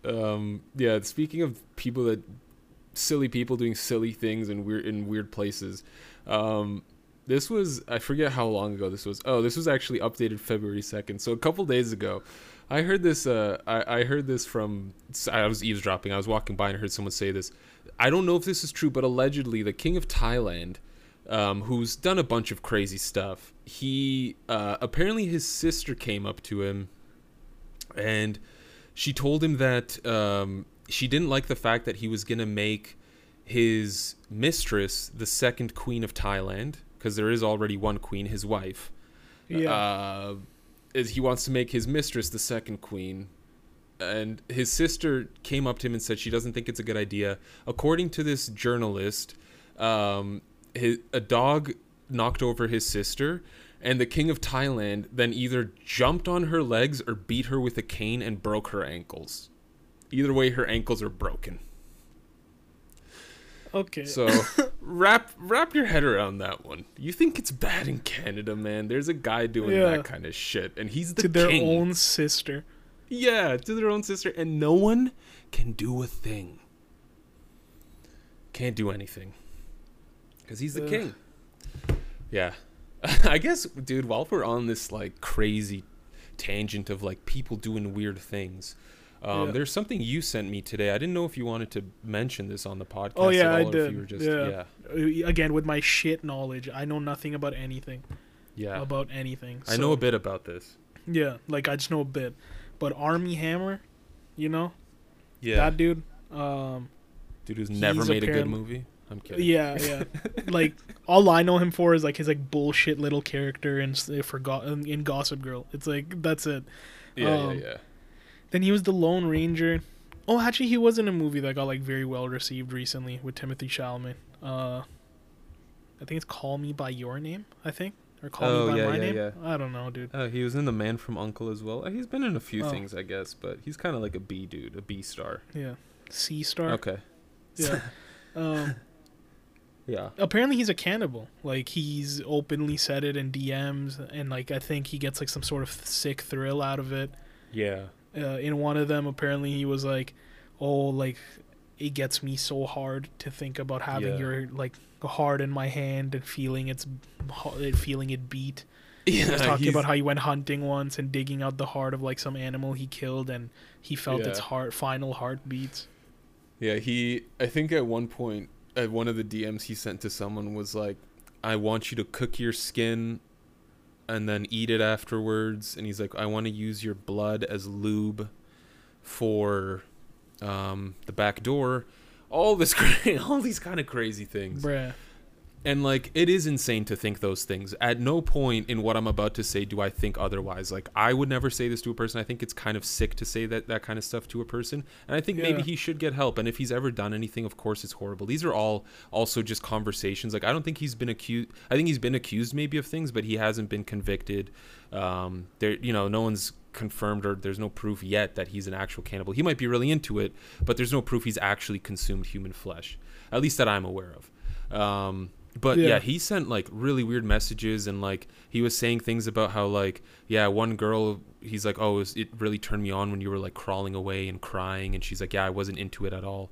um yeah speaking of people that silly people doing silly things in weird in weird places um this was i forget how long ago this was oh this was actually updated february 2nd so a couple days ago i heard this uh I, I heard this from i was eavesdropping i was walking by and I heard someone say this i don't know if this is true but allegedly the king of thailand um, who's done a bunch of crazy stuff he uh, apparently his sister came up to him and she told him that um, she didn't like the fact that he was gonna make his mistress the second queen of Thailand because there is already one queen, his wife. Yeah. Uh, is he wants to make his mistress the second queen, and his sister came up to him and said she doesn't think it's a good idea. According to this journalist, um, his, a dog knocked over his sister, and the king of Thailand then either jumped on her legs or beat her with a cane and broke her ankles. Either way, her ankles are broken. okay. So [laughs] wrap wrap your head around that one. You think it's bad in Canada, man? There's a guy doing Yeah. that kind of shit, and he's the to their king. own sister. Yeah, to their own sister, and no one can do a thing. Can't do anything. Because he's the Ugh. king. Yeah. [laughs] I guess, dude, while we're on this, like, crazy tangent of, like, people doing weird things, um, Yeah. there's something you sent me today. I didn't know if you wanted to mention this on the podcast Oh, yeah, at all, I or if did. you were just, Yeah. yeah. Uh, Again, with my shit knowledge, I know nothing about anything. Yeah. About anything. I know a bit about this. Yeah, like I just know a bit. But Armie Hammer, you know Yeah. that dude. Um, dude who's never made a good movie. I'm kidding. yeah, yeah. [laughs] like all I know him for is like his like bullshit little character in s- forgot in, Gossip Girl. It's like that's it. Yeah, Um, yeah, yeah. Then he was the Lone Ranger. Oh, actually, he was in a movie that got like very well received recently with Timothée Chalamet. Uh, I think it's Call Me by Your Name. I think or Call Oh, Me by yeah, My yeah, Name. yeah. I don't know, dude. Uh, he was in The Man from U.N.C.L.E. as well. He's been in a few Oh. things, I guess, but he's kind of like a B dude, a B star. Yeah, C star. Okay. Yeah. [laughs] um, Yeah. apparently he's a cannibal. Like he's openly said it in DMs, and like I think he gets like some sort of sick thrill out of it. Yeah. Uh, in one of them, apparently he was like, "Oh, like it gets me so hard to think about having Yeah. your like heart in my hand and feeling its feeling it beat." [laughs] Yeah. He was talking he's- about how he went hunting once and digging out the heart of like some animal he killed, and he felt its heart final heartbeats. Yeah, he. I think at one point, at one of the DMs he sent to someone was like, "I want you to cook your skin, and then eat it afterwards." And he's like, "I want to use your blood as lube for um, the back door." All this, [laughs] cra- all these kind of crazy things. Bruh. And like it is insane to think those things. At no point in what I'm about to say do I think otherwise. Like I would never say this to a person. I think it's kind of sick to say that that kind of stuff to a person. And I think maybe he should get help. And if he's ever done anything, of course it's horrible. These are all also just conversations. Like I don't think he's been accused. I think he's been accused maybe of things, but he hasn't been convicted. Um, there, you know, no one's confirmed or there's no proof yet that he's an actual cannibal. He might be really into it, but there's no proof he's actually consumed human flesh. At least that I'm aware of. Um, but yeah. Yeah. he sent like really weird messages and like he was saying things about how like yeah one girl he's like oh it was- it really turned me on when you were like crawling away and crying and she's like yeah i wasn't into it at all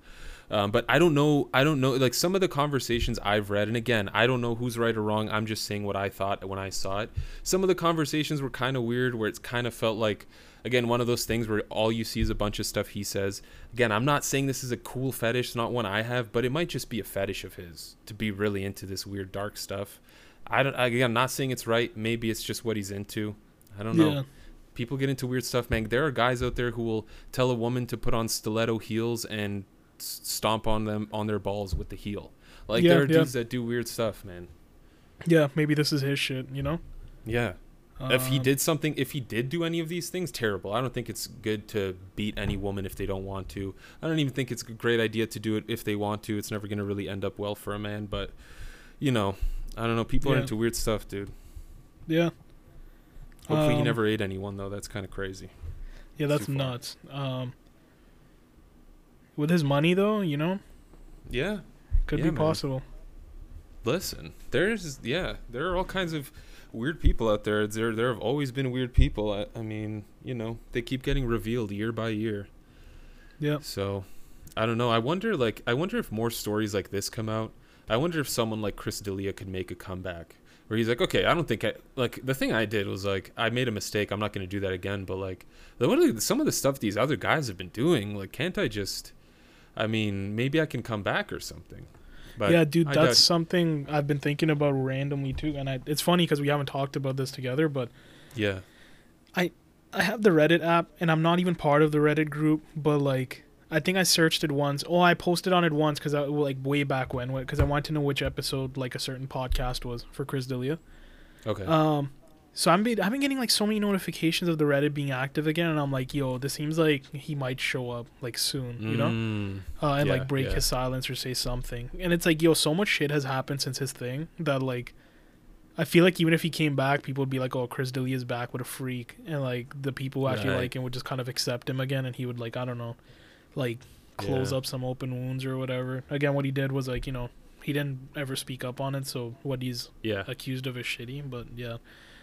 um, but i don't know i don't know like some of the conversations i've read and again i don't know who's right or wrong i'm just saying what i thought when i saw it some of the conversations were kind of weird where it's kind of felt like again one of those things where all you see is a bunch of stuff he says again i'm not saying this is a cool fetish it's not one i have but it might just be a fetish of his to be really into this weird dark stuff i don't again i'm not saying it's right maybe it's just what he's into i don't know Yeah. people get into weird stuff man there are guys out there who will tell a woman to put on stiletto heels and stomp on them on their balls with the heel. Like Yeah, there are yeah. dudes that do weird stuff, man. Yeah, maybe this is his shit. You know. Yeah. If he Um, did something, if he did do any of these things, terrible. I don't think it's good to beat any woman if they don't want to. I don't even think it's a great idea to do it if they want to. It's never going to really end up well for a man. But, you know, I don't know. People are into weird stuff, dude. Yeah. Hopefully, he Um, never ate anyone though. That's kind of crazy. Yeah, that's nuts. Um, with his money though, you know, Yeah. could Yeah, be man. possible. Listen, there's yeah, there are all kinds of weird people out there. There there have always been weird people. I, I mean, you know, they keep getting revealed year by year. Yeah. So, I don't know. I wonder like I wonder if more stories like this come out. I wonder if someone like Chris D'Elia could make a comeback. Where he's like, okay, I don't think I like the thing I did was like I made a mistake. I'm not going to do that again. But like, the, what are the, some of the stuff these other guys have been doing? Like, can't I just? I mean, maybe I can come back or something. But yeah, dude, I that's doubt- something I've been thinking about randomly too, and I, it's funny because we haven't talked about this together, but yeah. I I have the Reddit app, and I'm not even part of the Reddit group, but like. I think I searched it once. Oh, I posted on it once because I like way back when, because I wanted to know which episode like a certain podcast was for Chris D'Elia. Okay. Um, so I'm be- I've been getting like so many notifications of the Reddit being active again, and I'm like, yo, this seems like he might show up like soon, you know, Mm, uh, and yeah, like break yeah. his silence or say something. And it's like, yo, so much shit has happened since his thing that like, I feel like even if he came back, people would be like, oh, Chris D'Elia is back with a freak, and like the people who actually Right. like him would just kind of accept him again, and he would like, I don't know, like close Yeah. up some open wounds or whatever. Again, what he did was like, you know. He didn't ever speak up on it, so what he's yeah, accused of is shitty. But yeah,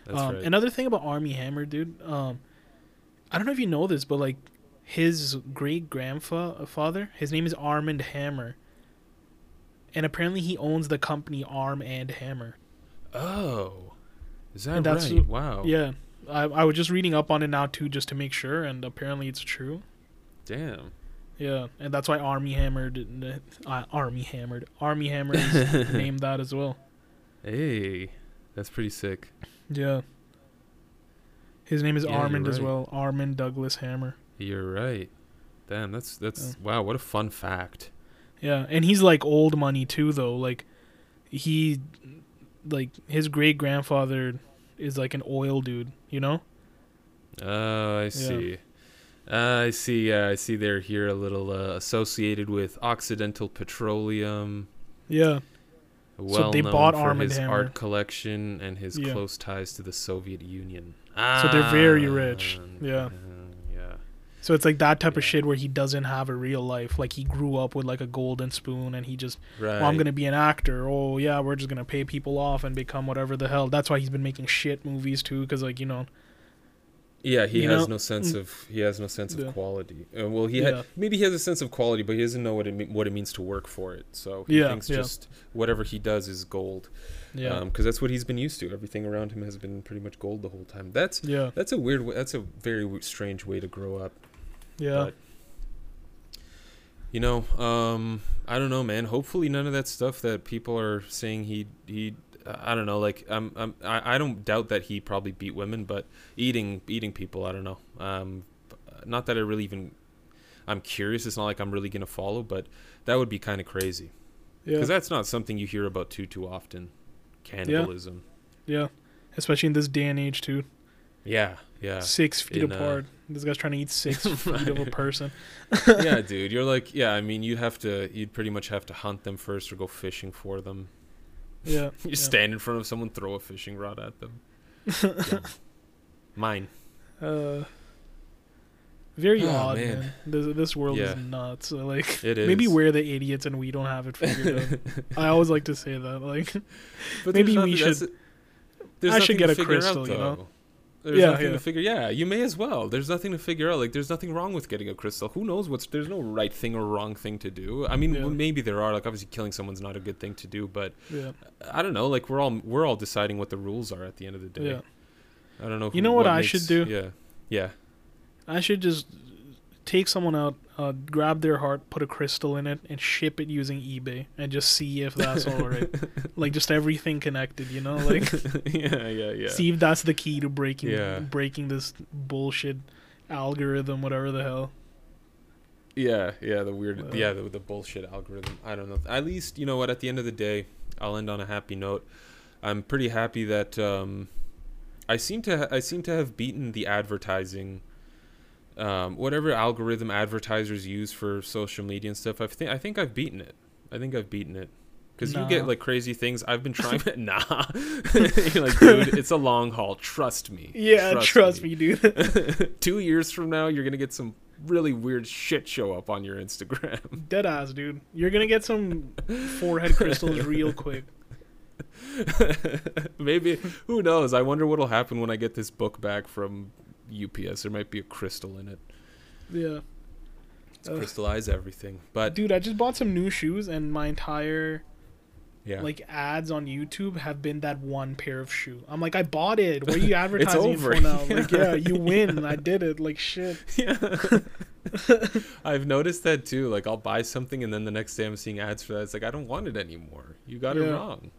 that's um, right. Another thing about Armie Hammer, dude. Um, I don't know if you know this, but like his great grandfather, his name is Armand Hammer, and apparently he owns the company Arm and Hammer. oh, is that And that's- right? Wow. Yeah, I I was just reading up on it now too, just to make sure, and apparently it's true. Damn. Yeah, and that's why Armie Hammered, uh, Armie Hammered, Armie Hammer [laughs] named that as well. Hey, that's pretty sick. Yeah. His name is Yeah, Armand as well. Armand Douglas Hammer. You're right. Damn, that's that's wow. What a fun fact. Yeah, and he's like old money too, though. Like he, like his great grandfather is like an oil dude. You know? Oh, I see. Uh, I see. Yeah, I see. They're here a little uh, associated with Occidental Petroleum. Yeah. Well they known bought for Arm and his art collection and his Yeah. close ties to the Soviet Union. So they're very rich. Ah, Yeah. yeah. So it's like that type of shit where he doesn't have a real life. Like he grew up with like a golden spoon, and he just, Right. well, I'm gonna be an actor. Oh yeah, we're just gonna pay people off and become whatever the hell. That's why he's been making shit movies too, because like you know, Yeah, he has know? no sense Mm. of he has no sense of Yeah. quality. Uh, well, he Yeah. had maybe he has a sense of quality, but he doesn't know what it me- what it means to work for it. So he Yeah, thinks just whatever he does is gold. yeah, because that's what he's been used to. Everything around him has been pretty much gold the whole time. That's yeah, that's a weird. That's a very w- strange way to grow up. yeah, But, you know, um, I don't know, man. Hopefully, none of that stuff that people are saying he he. I don't know. Like, I'm, I'm, I, don't doubt that he probably beat women, but eating, eating people, I don't know. Um, not that I really even. I'm curious. It's not like I'm really gonna follow, but that would be kind of crazy yeah, because that's not something you hear about too too often. Cannibalism. yeah. Especially in this day and age too. Yeah, yeah. six feet in, uh, apart. This guy's trying to eat six [laughs] feet of a person. yeah, dude. You're like, yeah. I mean, you'd have to, you'd pretty much have to hunt them first or go fishing for them. Yeah. [laughs] You yeah. stand in front of someone, throw a fishing rod at them. [laughs] Yeah. Mine. Uh, very Oh, odd, man. man. This, this world Yeah. is nuts. So, like, It [laughs] is. maybe we're the idiots and we don't have it figured out. I always like to say that. Like, But maybe we should- there's I should get a crystal, out, you know? There's Yeah, nothing yeah. to figure. Yeah, you may as well. There's nothing to figure out. Like, there's nothing wrong with getting a crystal. Who knows what's? There's no right thing or wrong thing to do. I mean, Yeah. well, maybe there are. Like, obviously, killing someone's not a good thing to do. But yeah, I don't know. Like, we're all we're all deciding what the rules are at the end of the day. yeah. I don't know. You know what I should do? Yeah, yeah. I should just take someone out, uh, grab their heart, put a crystal in it, and ship it using eBay, and just see if that's all right. [laughs] like just everything connected, you know, like [laughs] yeah, yeah, yeah. see if that's the key to breaking Yeah. breaking this bullshit algorithm, whatever the hell. Yeah, yeah, the weird, Uh. yeah, the, the bullshit algorithm. I don't know. At least you know what. At the end of the day, I'll end on a happy note. I'm pretty happy that um, I seem to ha- I seem to have beaten the advertising, um, whatever algorithm advertisers use for social media and stuff. I think I think I've beaten it. I think I've beaten it. Because you get like crazy things. I've been trying. [laughs] [laughs] nah, [laughs] You're like, dude, it's a long haul. Trust me. Yeah, trust, me. dude. Two years from now, you're gonna get some really weird shit show up on your Instagram. Dead eyes, dude. You're gonna get some forehead crystals real quick. Maybe who knows? I wonder what'll happen when I get this book back from UPS. There might be a crystal in it. Yeah. It's Ugh. crystallize everything. But Dude, I just bought some new shoes and my entire yeah, like ads on YouTube have been that one pair of shoe. I'm like, I bought it. What are you [laughs] advertising for now? [laughs] Like, yeah, you win. I did it. Like shit. [laughs] yeah. I've noticed that too. Like I'll buy something and then the next day I'm seeing ads for that. It's like I don't want it anymore. You got it wrong.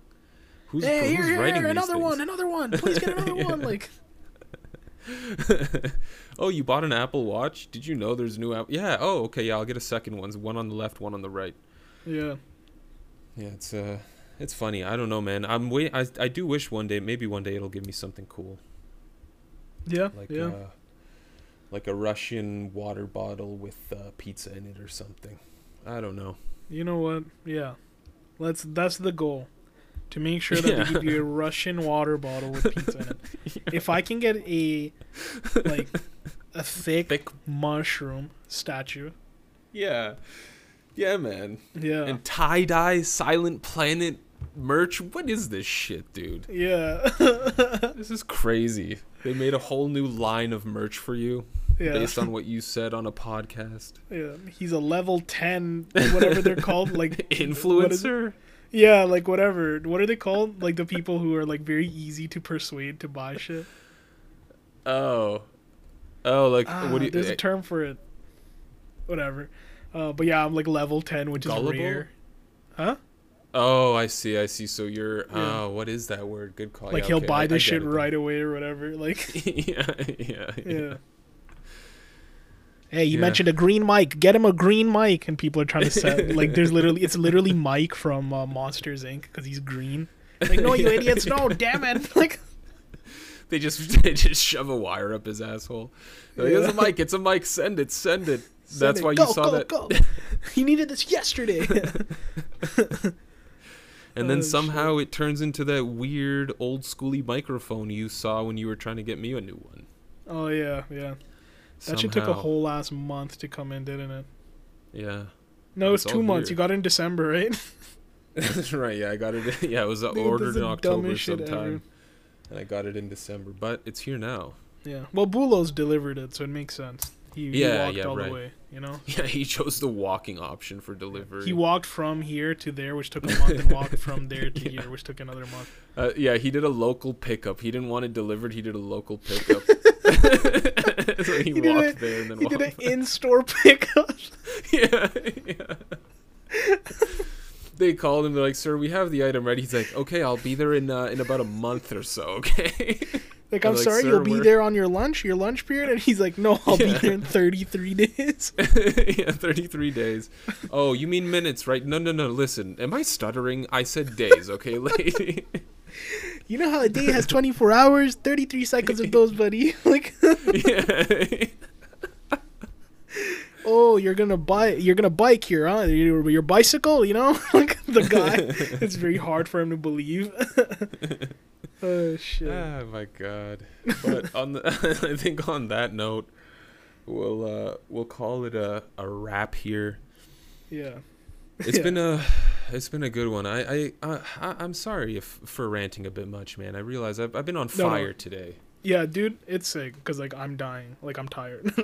Who's, hey, who's here, here, writing here, these another one, another one. Please get another Yeah. one. Like, [laughs] oh, you bought an Apple Watch? Did you know there's new app? Yeah. Oh, okay. Yeah, I'll get a second one. One on the left, one on the right. yeah, Yeah, it's uh, it's funny. I don't know, man. I'm wait. I I do wish one day, maybe one day, it'll give me something cool, yeah, like yeah. uh, like a Russian water bottle with uh, pizza in it or something. I don't know. You know what? Yeah, let's. That's the goal. To make sure that Yeah. they give you a [laughs] Russian water bottle with pizza in it. [laughs] If I can get a like a thick, Thick. mushroom statue, Yeah, yeah, man. yeah, And tie dye Silent Planet merch. What is this shit, dude? yeah, [laughs] This is crazy. They made a whole new line of merch for you yeah. based on what you said on a podcast. Yeah, he's a level ten, whatever they're called, like Influencer. Yeah, like whatever. What are they called? Like the people who are like very easy to persuade to buy shit. Oh, oh, like Ah, what do you? there's a term for it. Whatever. Uh, but yeah, I'm like level ten, which Gullible? is rare. Huh? Oh, I see, I see. So you're Yeah. oh, what is that word? Good call. like Yeah, he'll okay, buy I- I this get shit it right away or whatever. Like, [laughs] yeah, yeah, yeah. Hey, you Yeah. mentioned a green mic. Get him a green mic, and people are trying to sell. [laughs] like, there's literally, it's literally Mike from uh, Monsters Inc. because he's green. Like, no, you idiots! No, [laughs] damn it! [laughs] Like, They just they just shove a wire up his asshole. Like, Yeah. It's a mic. It's a mic. Send it. Send it. send That's it. why you Go, saw go, that. Go. he needed this yesterday. And then Oh, somehow it turns into that weird old schooly microphone you saw when you were trying to get me a new one. oh yeah, yeah. That shit took a whole last month to come in, didn't it? Yeah. No, it's two months. here. You got it in December, right? That's [laughs] [laughs] right. Yeah, I got it. [laughs] Yeah, it was Dude, ordered in October dumbest shit ever. sometime, and I got it in December. But it's here now. Yeah. Well, Bulos delivered it, so it makes sense. He, he Yeah, walked yeah, all right. the way. You know. Yeah, he chose the walking option for delivery. He walked from here to there, which took a month, and walked from there to Yeah. here, which took another month. Uh, yeah, he did a local pickup. He didn't want it delivered. He did a local pickup. [laughs] so he, He did walked a- there and then He did an in-store pickup. [laughs] yeah, yeah. they called him. They're like, "Sir, we have the item ready." He's like, "Okay, I'll be there in uh, in about a month or so." [laughs] Okay. Like, I'm like, sorry, "Sir, you'll be we're-" there on your lunch, your lunch period, and he's like, no, I'll be Yeah. there in 33 days. yeah, 33 days. Oh, you mean minutes, right? No, no, no. Listen, am I stuttering? I said days, okay, lady. You know how a day has 24 hours, 33 seconds of those, buddy. [laughs] Like, oh, you're gonna buy, you're gonna bike here, huh? Your, your bicycle, you know? [laughs] like the guy, [laughs] it's very hard for him to believe. oh shit. oh my god. But on the I think on that note, we'll uh we'll call it a a wrap here. Yeah. It's Yeah. been a it's been a good one. I I, I I'm sorry if for ranting a bit much, man. I realize I've I've been on No, no. fire today. Yeah, dude, it's sick because like I'm dying, like I'm tired. [laughs]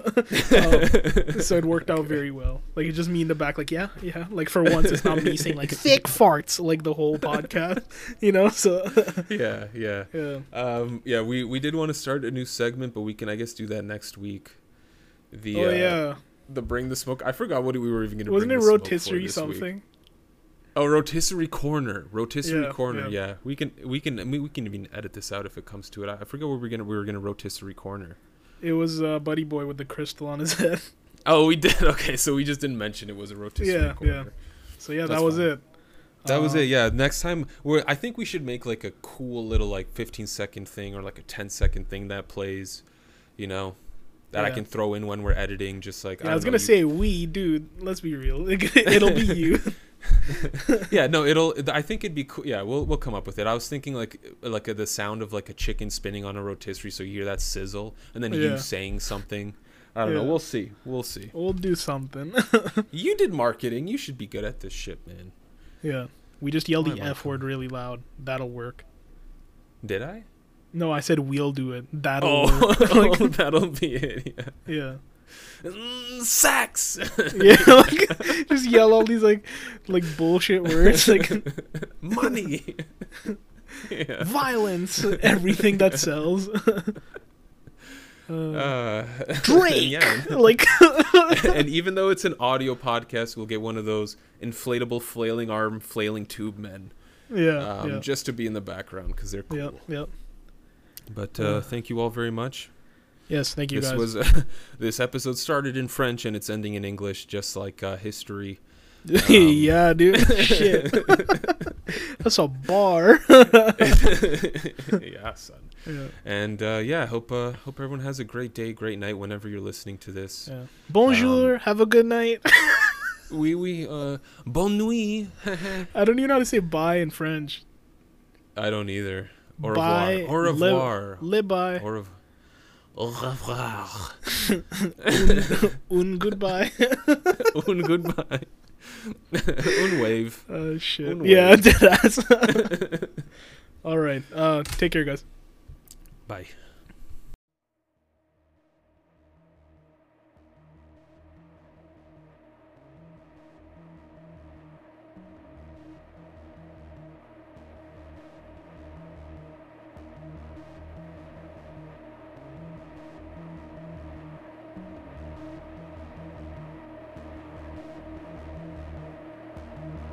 Um, [laughs] so it worked out very well. Like it's just me in the back, like yeah, yeah. Like for once, it's not me [laughs] saying like thick farts like the whole podcast, you know. So yeah, yeah. yeah, Um, yeah, we, we did want to start a new segment, but we can I guess do that next week. The oh uh, yeah, the bring the smoke. I forgot what we were even going to. wasn't it bring the smoke for rotisserie something? week. Oh, rotisserie corner, rotisserie Yeah, corner. yeah. Yeah. we can we can I mean, we can even edit this out if it comes to it. I, I forget what we are gonna we were gonna rotisserie corner. It was uh, Buddy Boy with the crystal on his [laughs] head. Oh, we did. [laughs] Okay, so we just didn't mention it was a rotisserie Yeah, corner. yeah. So yeah, That's that was fine. it. That was Uh, it. Yeah. Next time, we're. I think we should make like a cool little like 15 second thing or like a 10 second thing that plays. You know, that I can throw in when we're editing. Just like Yeah, I, don't was gonna you- say we, dude. Let's be real. [laughs] It'll be you. [laughs] yeah, no, it'll. I think it'd be cool. Yeah, we'll we'll come up with it. I was thinking like like a, the sound of like a chicken spinning on a rotisserie, so you hear that sizzle, and then Yeah. you saying something. I don't know. We'll see. We'll see. We'll do something. [laughs] You did marketing. You should be good at this shit, man. yeah. We just yell Why the f word really loud. That'll work. Did I? No, I said we'll do it. That'll Oh, [laughs] oh like, that'll be it. Yeah. yeah. Mm, Sax. [laughs] Yeah, like just yell all these like like bullshit words like [laughs] Money. yeah. [laughs] violence, everything that sells. uh, Uh, Drake. yeah. like and even though it's an audio podcast, we'll get one of those inflatable flailing arm flailing tube men yeah, um, yeah. just to be in the background because they're cool. Yep, yep. But uh, thank you all very much. Yes, thank you this guys. was [laughs] this episode started in French and it's ending in English, just like uh, history. [laughs] yeah, dude. [laughs] Shit. That's a bar. yeah, son. yeah. And uh, yeah, hope uh, hope everyone has a great day, great night whenever you're listening to this. yeah. Bonjour. have a good night. Oui, oui. Uh, bonne nuit. I don't even know how to say bye in French. I don't either. Au Bye. revoir. Au Le- revoir. Live bye. Au revoir. Au revoir. Un goodbye. [laughs] Un goodbye. Un wave. Oh shit. Un Yeah, wave. [laughs] dead ass. [laughs] All right. Uh, take care, guys. Bye.